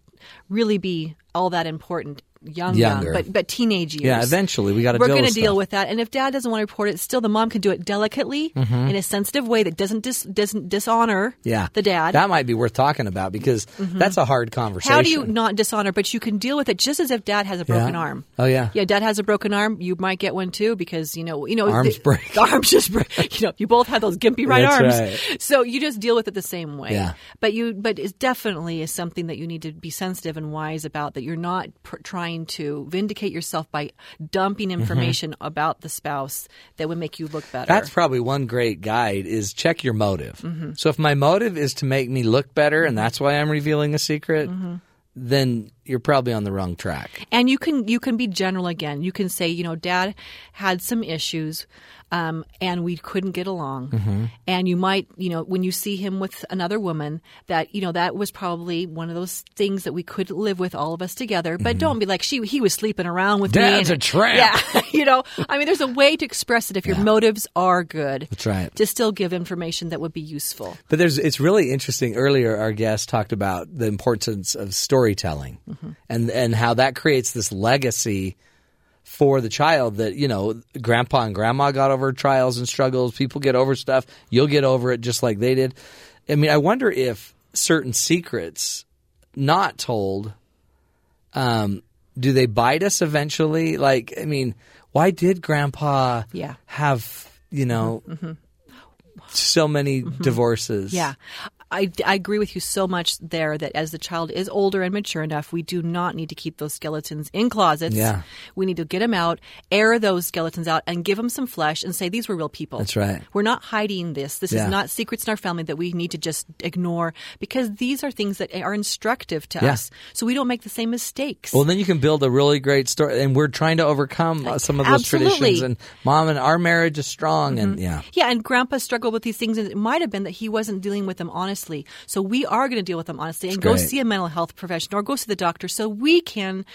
really be all that important. Young, Younger. young, but but teenage years. Yeah, eventually we gotta We're deal gonna with deal with that, and if dad doesn't want to report it, still the mom can do it delicately in a sensitive way that doesn't dis, doesn't dishonor Mm-hmm. yeah, the dad. That might be worth talking about because that's a hard conversation. How do you not dishonor? But you can deal with it just as if dad has a broken Yeah. arm. Oh, yeah. yeah. Dad has a broken arm. You might get one too because you know, you know, Arms the, break. The arms just break. You know, you both have those gimpy right That's arms. right. So you just deal with it the same way. Yeah. But you, but it definitely is something that you need to be sensitive and wise about. That you're not pr- trying to vindicate yourself by dumping information about the spouse that would make you look better. Mm-hmm. That's probably one great guide is check your motive. Mm-hmm. So if my motive is to make me look better and that's why I'm revealing a secret, Mm-hmm. then you're probably on the wrong track. and you can you can be general again. You can say, you know, Dad had some issues, um, and we couldn't get along. Mm-hmm. And you might, you know, when you see him with another woman, that you know that was probably one of those things that we could live with all of us together. But don't be like she he was sleeping around with me. Mm-hmm. Dad's a tramp. Yeah, you know, I mean, there's a way to express it if your motives are good. That's right. To still give information that would be useful. But there's it's really interesting. Earlier, our guest talked about the importance of storytelling, Mm-hmm. and and how that creates this legacy for the child. That you know, grandpa and grandma got over trials and struggles. People get over stuff. You'll get over it just like they did. I mean, I wonder if certain secrets not told, um, do they bite us eventually? Like, I mean, why did grandpa Yeah. have you know mm-hmm. Mm-hmm. so many mm-hmm. divorces? Yeah. I, I agree with you so much there that as the child is older and mature enough, we do not need to keep those skeletons in closets. Yeah. We need to get them out, air those skeletons out, and give them some flesh and say, these were real people. That's right. We're not hiding this. This Yeah. is not secrets in our family that we need to just ignore because these are things that are instructive to Yeah. us. So we don't make the same mistakes. Well, then you can build a really great story, and we're trying to overcome uh, some of those Absolutely. traditions. And mom and our marriage is strong, and yeah, Yeah, and grandpa struggled with these things, and it might have been that he wasn't dealing with them honestly. So we are going to deal with them honestly and go see a mental health professional or go see the doctor so we can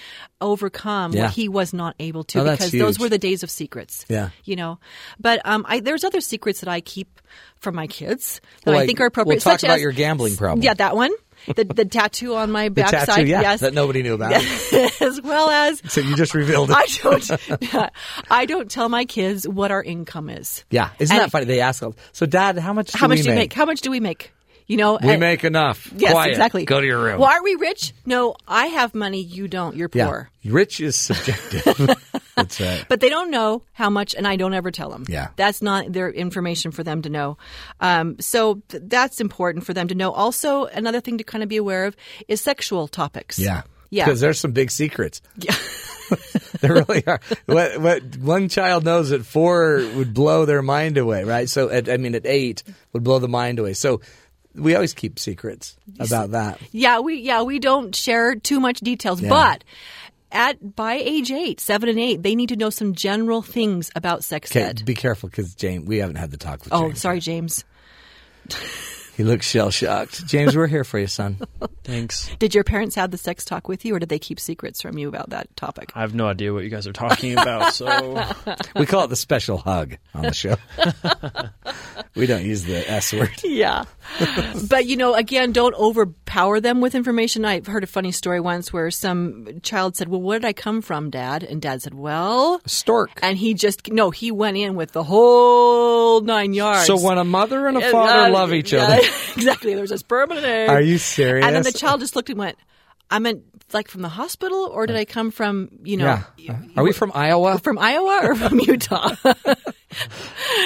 overcome Yeah. what he was not able to Oh, because those were the days of secrets. Yeah. You know, but um, I, there's other secrets that I keep from my kids that Well, I think are appropriate. we'll talk about as- your gambling problem. Yeah, that one. The, the tattoo on my backside. tattoo, yeah, yes. that nobody knew about. as well as So you just revealed it. I don't. I don't tell my kids what our income is. yeah, isn't And- that funny? They ask, so Dad, how much? Do How much we do you make? How much do we make? You know, We and- make enough. Yes, Quiet. exactly. Go to your room. Well, are we rich? No, I have money. You don't. You're yeah, poor. rich is subjective. That's right. But they don't know how much, and I don't ever tell them. Yeah. that's not their information for them to know. Um, so th- that's important for them to know. Also, another thing to kind of be aware of is sexual topics. Yeah, yeah. because there's some big secrets. Yeah. there really are. What, what one child knows at four would blow their mind away, right? So, at, I mean, at eight would blow the mind away. So, we always keep secrets about that. Yeah, we yeah we don't share too much details, Yeah. but at by age eight, seven and eight, they need to know some general things about sex Okay, ed. be careful because James, we haven't had the talk with Oh, James. sorry, James. He looks shell shocked. James, we're here for you, son. Thanks. Did your parents have the sex talk with you, or did they keep secrets from you about that topic? I have no idea what you guys are talking about, so We call it the special hug on the show. we don't use the S word. Yeah. but, you know, again, don't overpower them with information. I've heard a funny story once where some child said, Well, where did I come from, Dad? And Dad said, Well, Stork. and he just, no, he went in with the whole nine yards. So when a mother and a father uh, love each yeah, other, exactly. There's a sperm and an egg. Are you serious? And then the child just looked and went, I meant like from the hospital, or did uh, I come from, you know, yeah. Are we from Iowa? from Iowa or from Utah?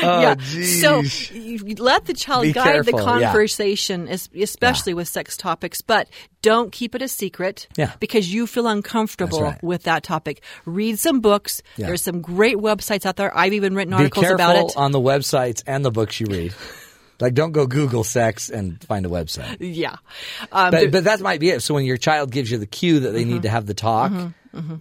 Oh, yeah. geez. So you, you let the child Be guide the careful, yeah. conversation, es- especially with sex topics, but don't keep it a secret Yeah. because you feel uncomfortable right. with that topic. Read some books. Yeah. There's some great websites out there. I've even written Be articles careful about it. on the websites and the books you read. Like, don't go Google sex and find a website. yeah. Um, But, but that might be it. So when your child gives you the cue that they Mm-hmm. need to have the talk,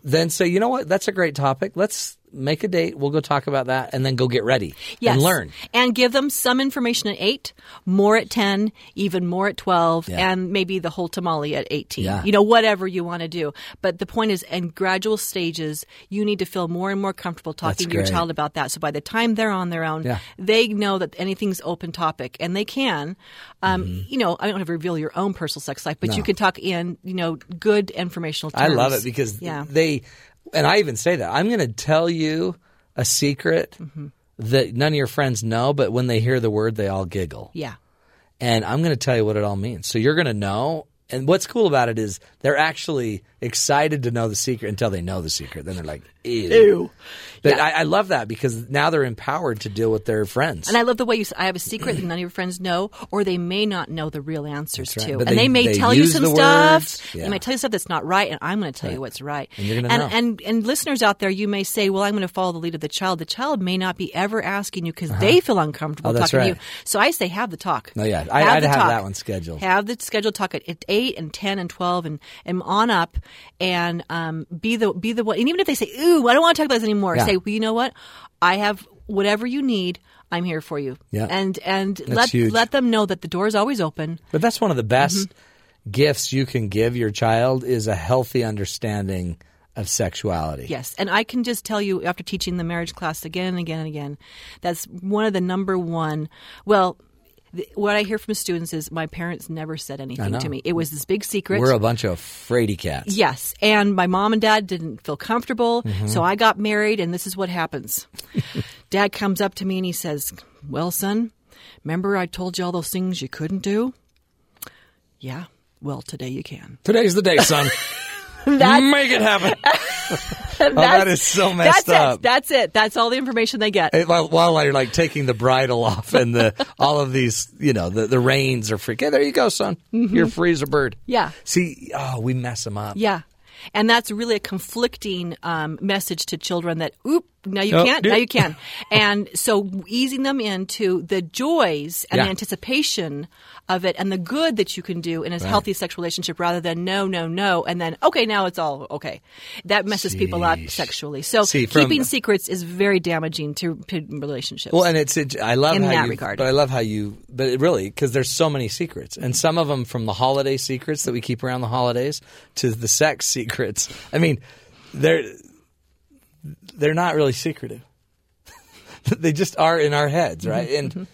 then say, you know what, that's a great topic. Let's make a date. We'll go talk about that, and then go get ready Yes. and learn. And give them some information at 8, more at 10, even more at 12, Yeah. and maybe the whole tamale at 18. Yeah. You know, whatever you want to do. But the point is, in gradual stages, you need to feel more and more comfortable talking to your child about that. So by the time they're on their own, Yeah. they know that anything's open topic, and they can. Um, You know, I don't have to reveal your own personal sex life, but Mm-hmm. No. you can talk in, you know, good informational I love it because yeah. they, and I even say that I'm going to tell you a secret Mm-hmm. that none of your friends know, but when they hear the word, they all giggle. yeah. and I'm going to tell you what it all means. So you're going to know. And what's cool about it is they're actually excited to know the secret until they know the secret. Then they're like, ew. Ew. But Yeah. I, I love that because now they're empowered to deal with their friends. And I love the way you say, I have a secret that none of your friends know, or they may not know the real answers right. to. But and they- they, may they tell you some the stuff. Yeah. They might tell you stuff that's not right, and I'm going to tell you what's right. And and, and and listeners out there, you may say, "Well, I'm going to follow the lead of the child." The child may not be ever asking you because they uh-huh. feel uncomfortable Oh, talking right. to you. So I say, have the talk. No, yeah. I- I'd the have talk. that one scheduled. Have the scheduled talk at, at eight and ten and twelve and and on up, and um, be the be the one. And even if they say, "Ooh, I don't want to talk about this anymore," Yeah. say, "Well, you know what? I have whatever you need. I'm here for you." Yeah. And and let huge. let them know that the door is always open. but that's one of the best Mm-hmm. gifts you can give your child is a healthy understanding of sexuality. Yes, and I can just tell you after teaching the marriage class again and again and again, that's one of the number one. Well, what I hear from students is my parents never said anything to me. It was this big secret. We're a bunch of fraidy cats. Yes, and my mom and dad didn't feel comfortable, Mm-hmm. so I got married, and this is what happens. dad comes up to me and he says, "Well, son, remember I told you all those things you couldn't do? Yeah. Well, today you can." Today's the day, son. Make it happen. Oh, that is so messed that's up. It. That's it. That's all the information they get. It- while, while you're like taking the bridle off and the all of these, you know, the, the reins are freaking. Hey, there you go, son. You're free as a bird. Mm-hmm. Yeah. See, oh, we mess them up. Yeah. And that's really a conflicting um, message to children that, oop, now you Oh, can't, now you can. and so easing them into the joys and Yeah. the anticipation of it and the good that you can do in a healthy sexual relationship rather than no, no, no, and then, okay, now it's all okay. That messes people up sexually. So See, from- keeping secrets is very damaging to, relationships. Well, and it's it, I love In how that you, regard. but I love how you, but it really because there's so many secrets, and some of them from the holiday secrets that we keep around the holidays to the sex secrets. I mean, they're they're not really secretive. they just are in our heads, Mm-hmm, right? And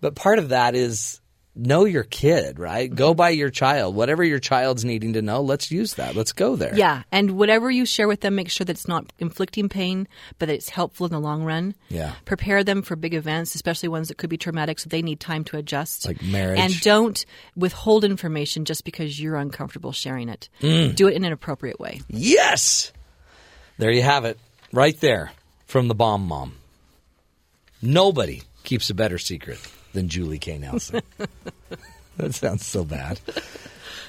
but part of that is know your kid, right? Go by your child. Whatever your child's needing to know, let's use that. Let's go there. Yeah, and whatever you share with them, make sure that it's not inflicting pain, but that it's helpful in the long run. Yeah. Prepare them for big events, especially ones that could be traumatic, so they need time to adjust. Like marriage. And don't withhold information just because you're uncomfortable sharing it. Mm. Do it in an appropriate way. Yes. There you have it, right there from the bomb mom. Nobody keeps a better secret than Julie K. Nelson. that sounds so bad.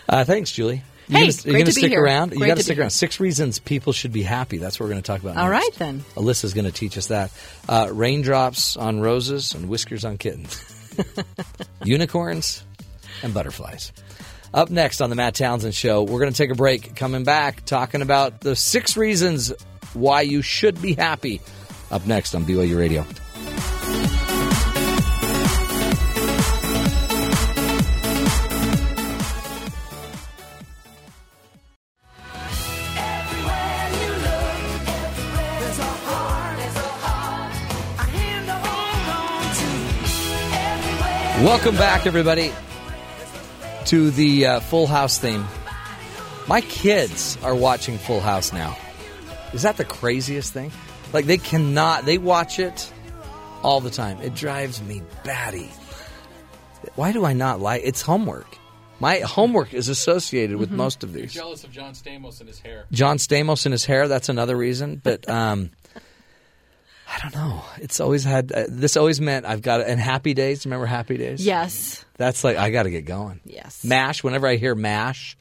Uh, thanks, Julie. You Hey, gonna, you great gonna to be stick here. around? you got to to stick around. Six reasons people should be happy. That's what we're going to talk about. All next. right, then. Alyssa's going to teach us that. Uh, raindrops on roses and whiskers on kittens. Unicorns and butterflies. Up next on the Matt Townsend Show, we're going to take a break. Coming back, talking about the six reasons why you should be happy. Up next on BYU Radio. Welcome back, everybody, to the uh, Full House theme. My kids are watching Full House now. Is that the craziest thing? Like, they cannot, they watch it all the time. It drives me batty. Why do I not like It's homework. My homework is associated with most of these. Jealous of John Stamos and his hair. John Stamos and his hair, that's another reason. But um, I don't know. It's always had, uh, this always meant I've got, and Happy Days, remember Happy Days? Yes. That's like I got to get going. Yes. Mash. Whenever I hear Mash,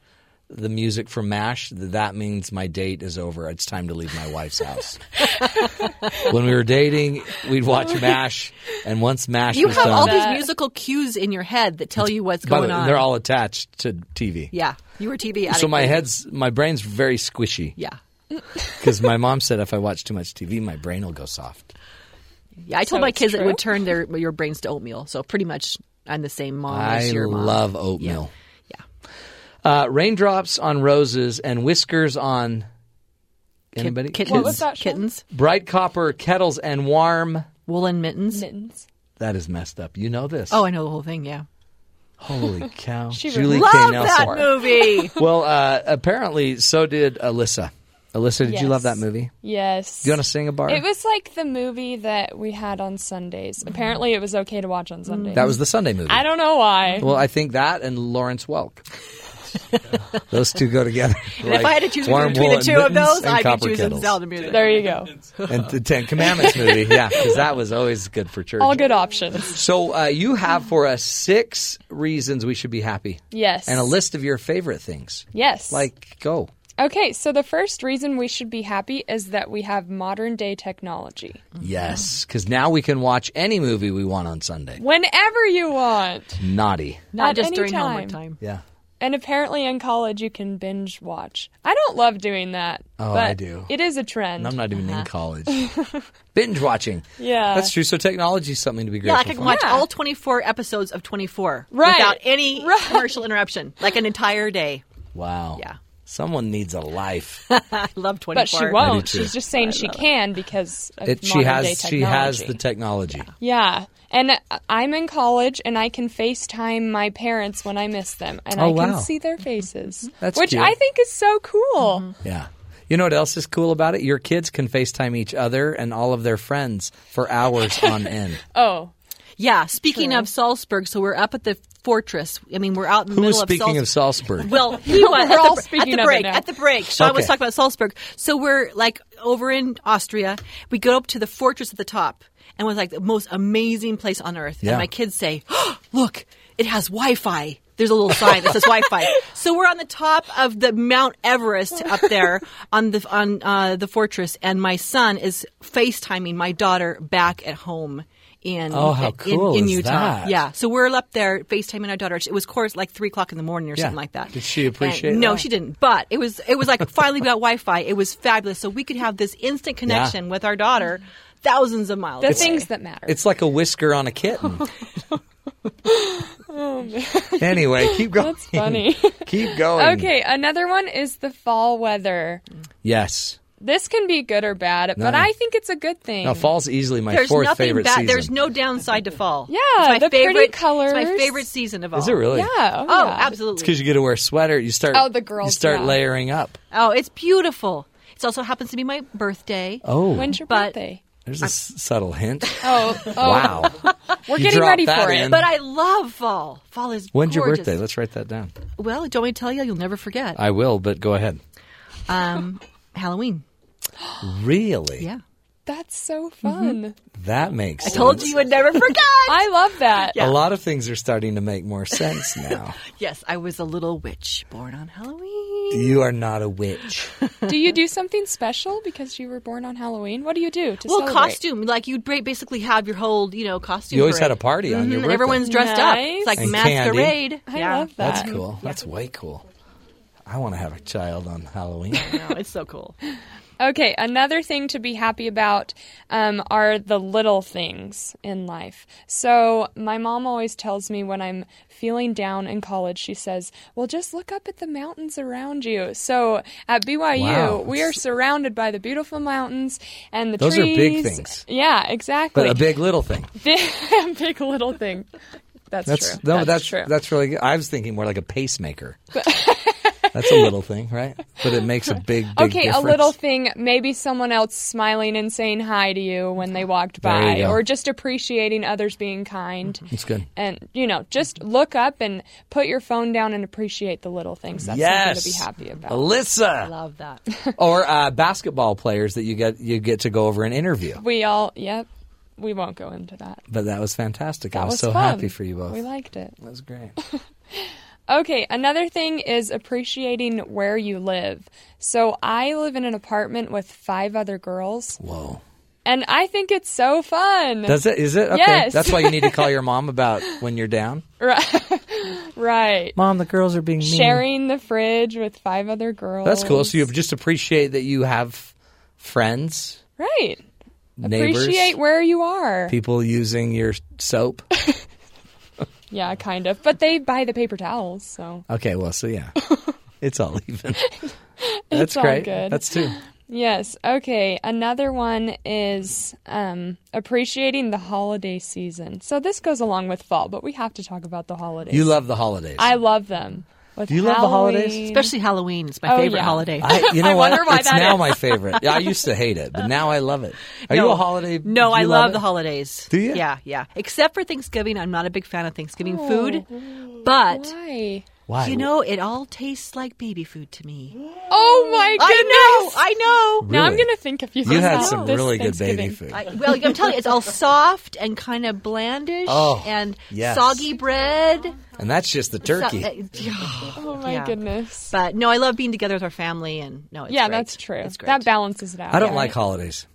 the music from MASH, that means my date is over. It's time to leave my wife's house. when we were dating, we'd watch Mash, and once Mash You was have done, all these musical cues in your head that tell you what's by the going on. they're all attached to TV. yeah. You were TV addict. So my head's, my brain's very squishy Yeah. because my mom said if I watch too much TV, my brain will go soft. Yeah. I told So my it's kids it would turn their your brains to oatmeal. So pretty much I'm the same mom I as your mom. love oatmeal. Yeah. Uh, raindrops on roses and whiskers on. Kit- Anybody? Kittens. What was that show? Kittens. Bright copper kettles and warm. Woolen mittens. Mittens. That is messed up. You know this. Oh, I know the whole thing. Yeah. holy cow! She Julie really- K. Love Nelson. that movie. Well, uh, apparently, so did Alyssa. Alyssa, did you love that movie? Yes. Do you want to sing a bar? It was like the movie that we had on Sundays. Apparently, it was okay to watch on Sundays. that was the Sunday movie. I don't know why. Well, I think that and Lawrence Welk. Those two go together. And if I had to choose between the two of those, I'd be choosing Sound of Music. there you go. And the Ten Commandments movie, yeah, because that was always good for church. All good options. So uh, you have for us six reasons we should be happy, Yes. and a list of your favorite things. Yes. Like, go. Okay, so the first reason we should be happy is that we have modern day technology. Yes, because now we can watch any movie we want on Sunday. Whenever you want. Naughty. Not At just during time. homework time. Yeah. And apparently in college you can binge watch. I don't love doing that. Oh, but I do. It is a trend. And I'm not even in uh-huh. college. Binge watching. Yeah. That's true. So technology is something to be Yeah, grateful like I can watch Yeah. all 24 episodes of 24 Right. without any Right. commercial interruption, like an entire day. Wow. Yeah. Someone needs a life. I love 24. but she won't. too. She's just saying she can because of It, she modern has day she has the technology. Yeah. And I'm in college and I can FaceTime my parents when I miss them and Oh, I can wow. see their faces. That's which cute. I think is so cool. Mm-hmm. Yeah. You know what else is cool about it? Your kids can FaceTime each other and all of their friends for hours on end. Oh. Yeah, speaking True. of Salzburg, so we're up at the fortress. I mean, we're out in the Who was middle speaking of of Salzburg? Well, he was We're at, all the, at speaking the of it break. now. At the break, Sean was talking about Salzburg. So we're like over in Austria. We go up to the fortress at the top, and was like the most amazing place on earth. Yeah. And my kids say, oh, "Look, it has Wi-Fi." There's a little sign that says Wi-Fi. So we're on the top of the Mount Everest up there on the on uh, the fortress, and my son is FaceTiming my daughter back at home. In, Oh, how cool in, is Utah, that? yeah. So we're up there FaceTiming our daughter. It was, of course, like three o'clock in the morning or Yeah. something like that. Did she appreciate And- No, she didn't. But it was it was like finally we got Wi-Fi. It was fabulous. So we could have this instant connection with our daughter, thousands of miles. The away. things that matter. It's like a whisker on a kitten. Oh, anyway, keep going. That's funny. keep going. okay, another one is the fall weather. Yes. This can be good or bad, but I think it's a good thing. Now, fall's easily my There's fourth nothing favorite bad. season. There's no downside to fall. Yeah, it's my the pretty favorite It's my favorite season of all. Is it really? Yeah. Oh, Oh, yeah. absolutely. It's because you get to wear a sweater. You start. Oh, the girls, You start yeah. layering up. Oh, it's beautiful. It also happens to be my birthday. Oh, When's your But- birthday? There's a s- subtle hint. Oh, oh Wow. we're You getting ready for in. it. But I love fall. Fall is When's your birthday? Let's write that down. Well, don't we tell you? You'll never forget. I will, but go ahead. Um, Halloween. Really? Yeah. That's so fun. That makes sense. I sense. told you you would never forget. I love that. Yeah. A lot of things are starting to make more sense now. yes, I was a little witch born on Halloween. you are not a witch. do you do something special because you were born on Halloween? What do you do to Well, celebrate? costume. Like you'd basically have your whole, you know, costume. You always parade. had a party on your Mhm, birthday. Everyone's dressed up. It's like And masquerade. I yeah. love that. That's cool. That's way cool. I want to have a child on Halloween. No, it's so cool. Okay, another thing to be happy about um, are the little things in life. So, my mom always tells me when I'm feeling down in college, she says, Well, just look up at the mountains around you. So, at BYU, Wow. we are surrounded by the beautiful mountains and the trees. Those are big things. Yeah, exactly. But a big little thing. big, big little thing. That's, That's true. no, that's true. that's really good. I was thinking more like a pacemaker. that's a little thing, right? But it makes a big, big okay, difference. a little thing, maybe someone else smiling and saying hi to you when they walked by, or just appreciating others being kind. It's good. And, you know, just look up and put your phone down and appreciate the little things. That's yes, something to be happy about. Alyssa, Love that. or uh, basketball players that you get you get to go over and interview. We all, yep, we won't go into that. But that was fantastic. That I was, was so fun. happy for you both. We liked it. that was great. Okay, another thing is appreciating where you live. So I live in an apartment with five other girls, Whoa. and I think it's so fun. Does it? Is it? Okay. Yes. That's why you need to call your mom about when you're down. Right. right. Mom, the girls are being mean. Sharing the fridge with five other girls. That's cool. So you just appreciate that you have friends, Right. neighbors, Appreciate where you are. people using your soap. Yeah, kind of. But they buy the paper towels, so. Okay, well, so yeah, it's all even. That's It's all great. good. That's two. Yes. Okay. Another one is um, appreciating the holiday season. So this goes along with fall, but we have to talk about the holidays. You love the holidays. I love them. With Do you love the holidays? Especially Halloween. It's my Oh, favorite yeah. holiday. I, you know I what? wonder why it's that now is. my favorite. Yeah, I used to hate it, but now I love it. Are you a holiday? No, I you love, it? the holidays. Do you? Yeah, yeah. Except for Thanksgiving, I'm not a big fan of Thanksgiving Oh. food. But Why? Why? you know, it all tastes like baby food to me. Oh my goodness! I know, I know. Now I'm gonna think of you. you had this some this really good baby Thanksgiving. food. I, well, I'm telling you, it's all soft and kind of blandish Oh, and yes. soggy bread. and that's just the turkey. So- uh, Oh my Yeah. goodness. but no, I love being together with our family, and no, it's yeah, great. that's true. It's great. That balances it out. I don't right? like holidays.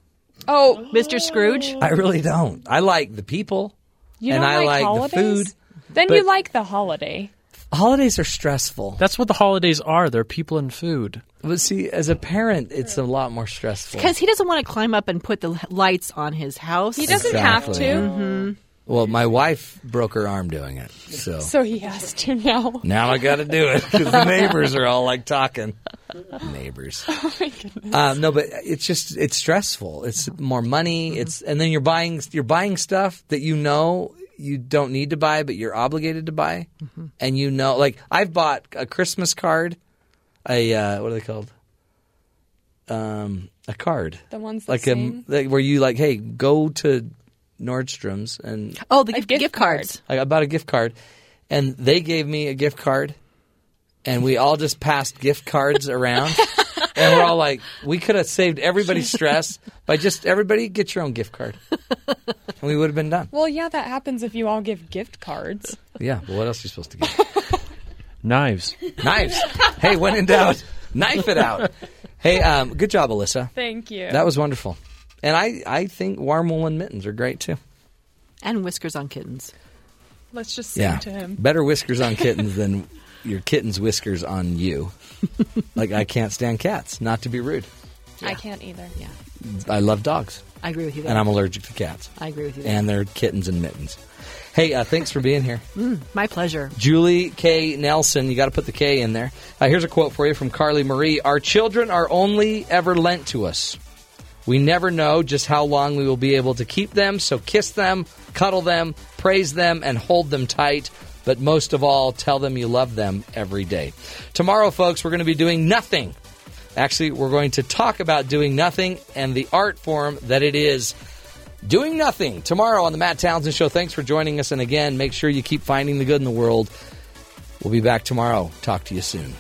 Oh, Mr. Scrooge. I really don't. I like the people, you and don't I like holidays? the food. Then but- you like the holiday. Holidays are stressful. That's what the holidays are. They're people and food. But see, as a parent, it's a lot more stressful. Because he doesn't want to climb up and put the lights on his house. He doesn't Exactly. have to, Mm-hmm. Well, my wife broke her arm doing it, so so he has to now. now I got to do it because the neighbors are all like talking. Neighbors. Oh my goodness. Uh, no, but it's just it's stressful. It's more money. It's and then you're buying you're buying stuff that you know you don't need to buy, but you're obligated to buy, and you know, like I've bought a Christmas card, a uh, what are they called? Um, a card, The ones that like a like where you like, hey, go to Nordstrom's and Oh, the gift, gift gift card. cards. I bought a gift card, and they gave me a gift card, and we all just passed gift cards around. And we're all like, we could have saved everybody's stress by just everybody get your own gift card, and we would have been done. Well, yeah, that happens if you all give gift cards. Yeah, but what else are you supposed to give? Knives. Knives. Hey, when in doubt, knife it out. Hey, um, good job, Alyssa. Thank you. That was wonderful. And I, I think warm woolen mittens are great too. And whiskers on kittens. Let's just sing Yeah. to him. Better whiskers on kittens than your kitten's whiskers on you. like, I can't stand cats, not to be rude. I can't either. Yeah, I love dogs, I agree with you there. and I'm allergic to cats. I agree with you there. And they're kittens and mittens. Hey, uh, thanks for being here. My pleasure. Julie K. Nelson, you got to put the K in there. Uh, here's a quote for you from Carly Marie Our children are only ever lent to us. We never know just how long we will be able to keep them, so kiss them, cuddle them, praise them, and hold them tight. But most of all, tell them you love them every day. Tomorrow, folks, we're going to be doing nothing. Actually, we're going to talk about doing nothing and the art form that it is doing nothing tomorrow on the Matt Townsend Show. Thanks for joining us. And again, make sure you keep finding the good in the world. We'll be back tomorrow. Talk to you soon.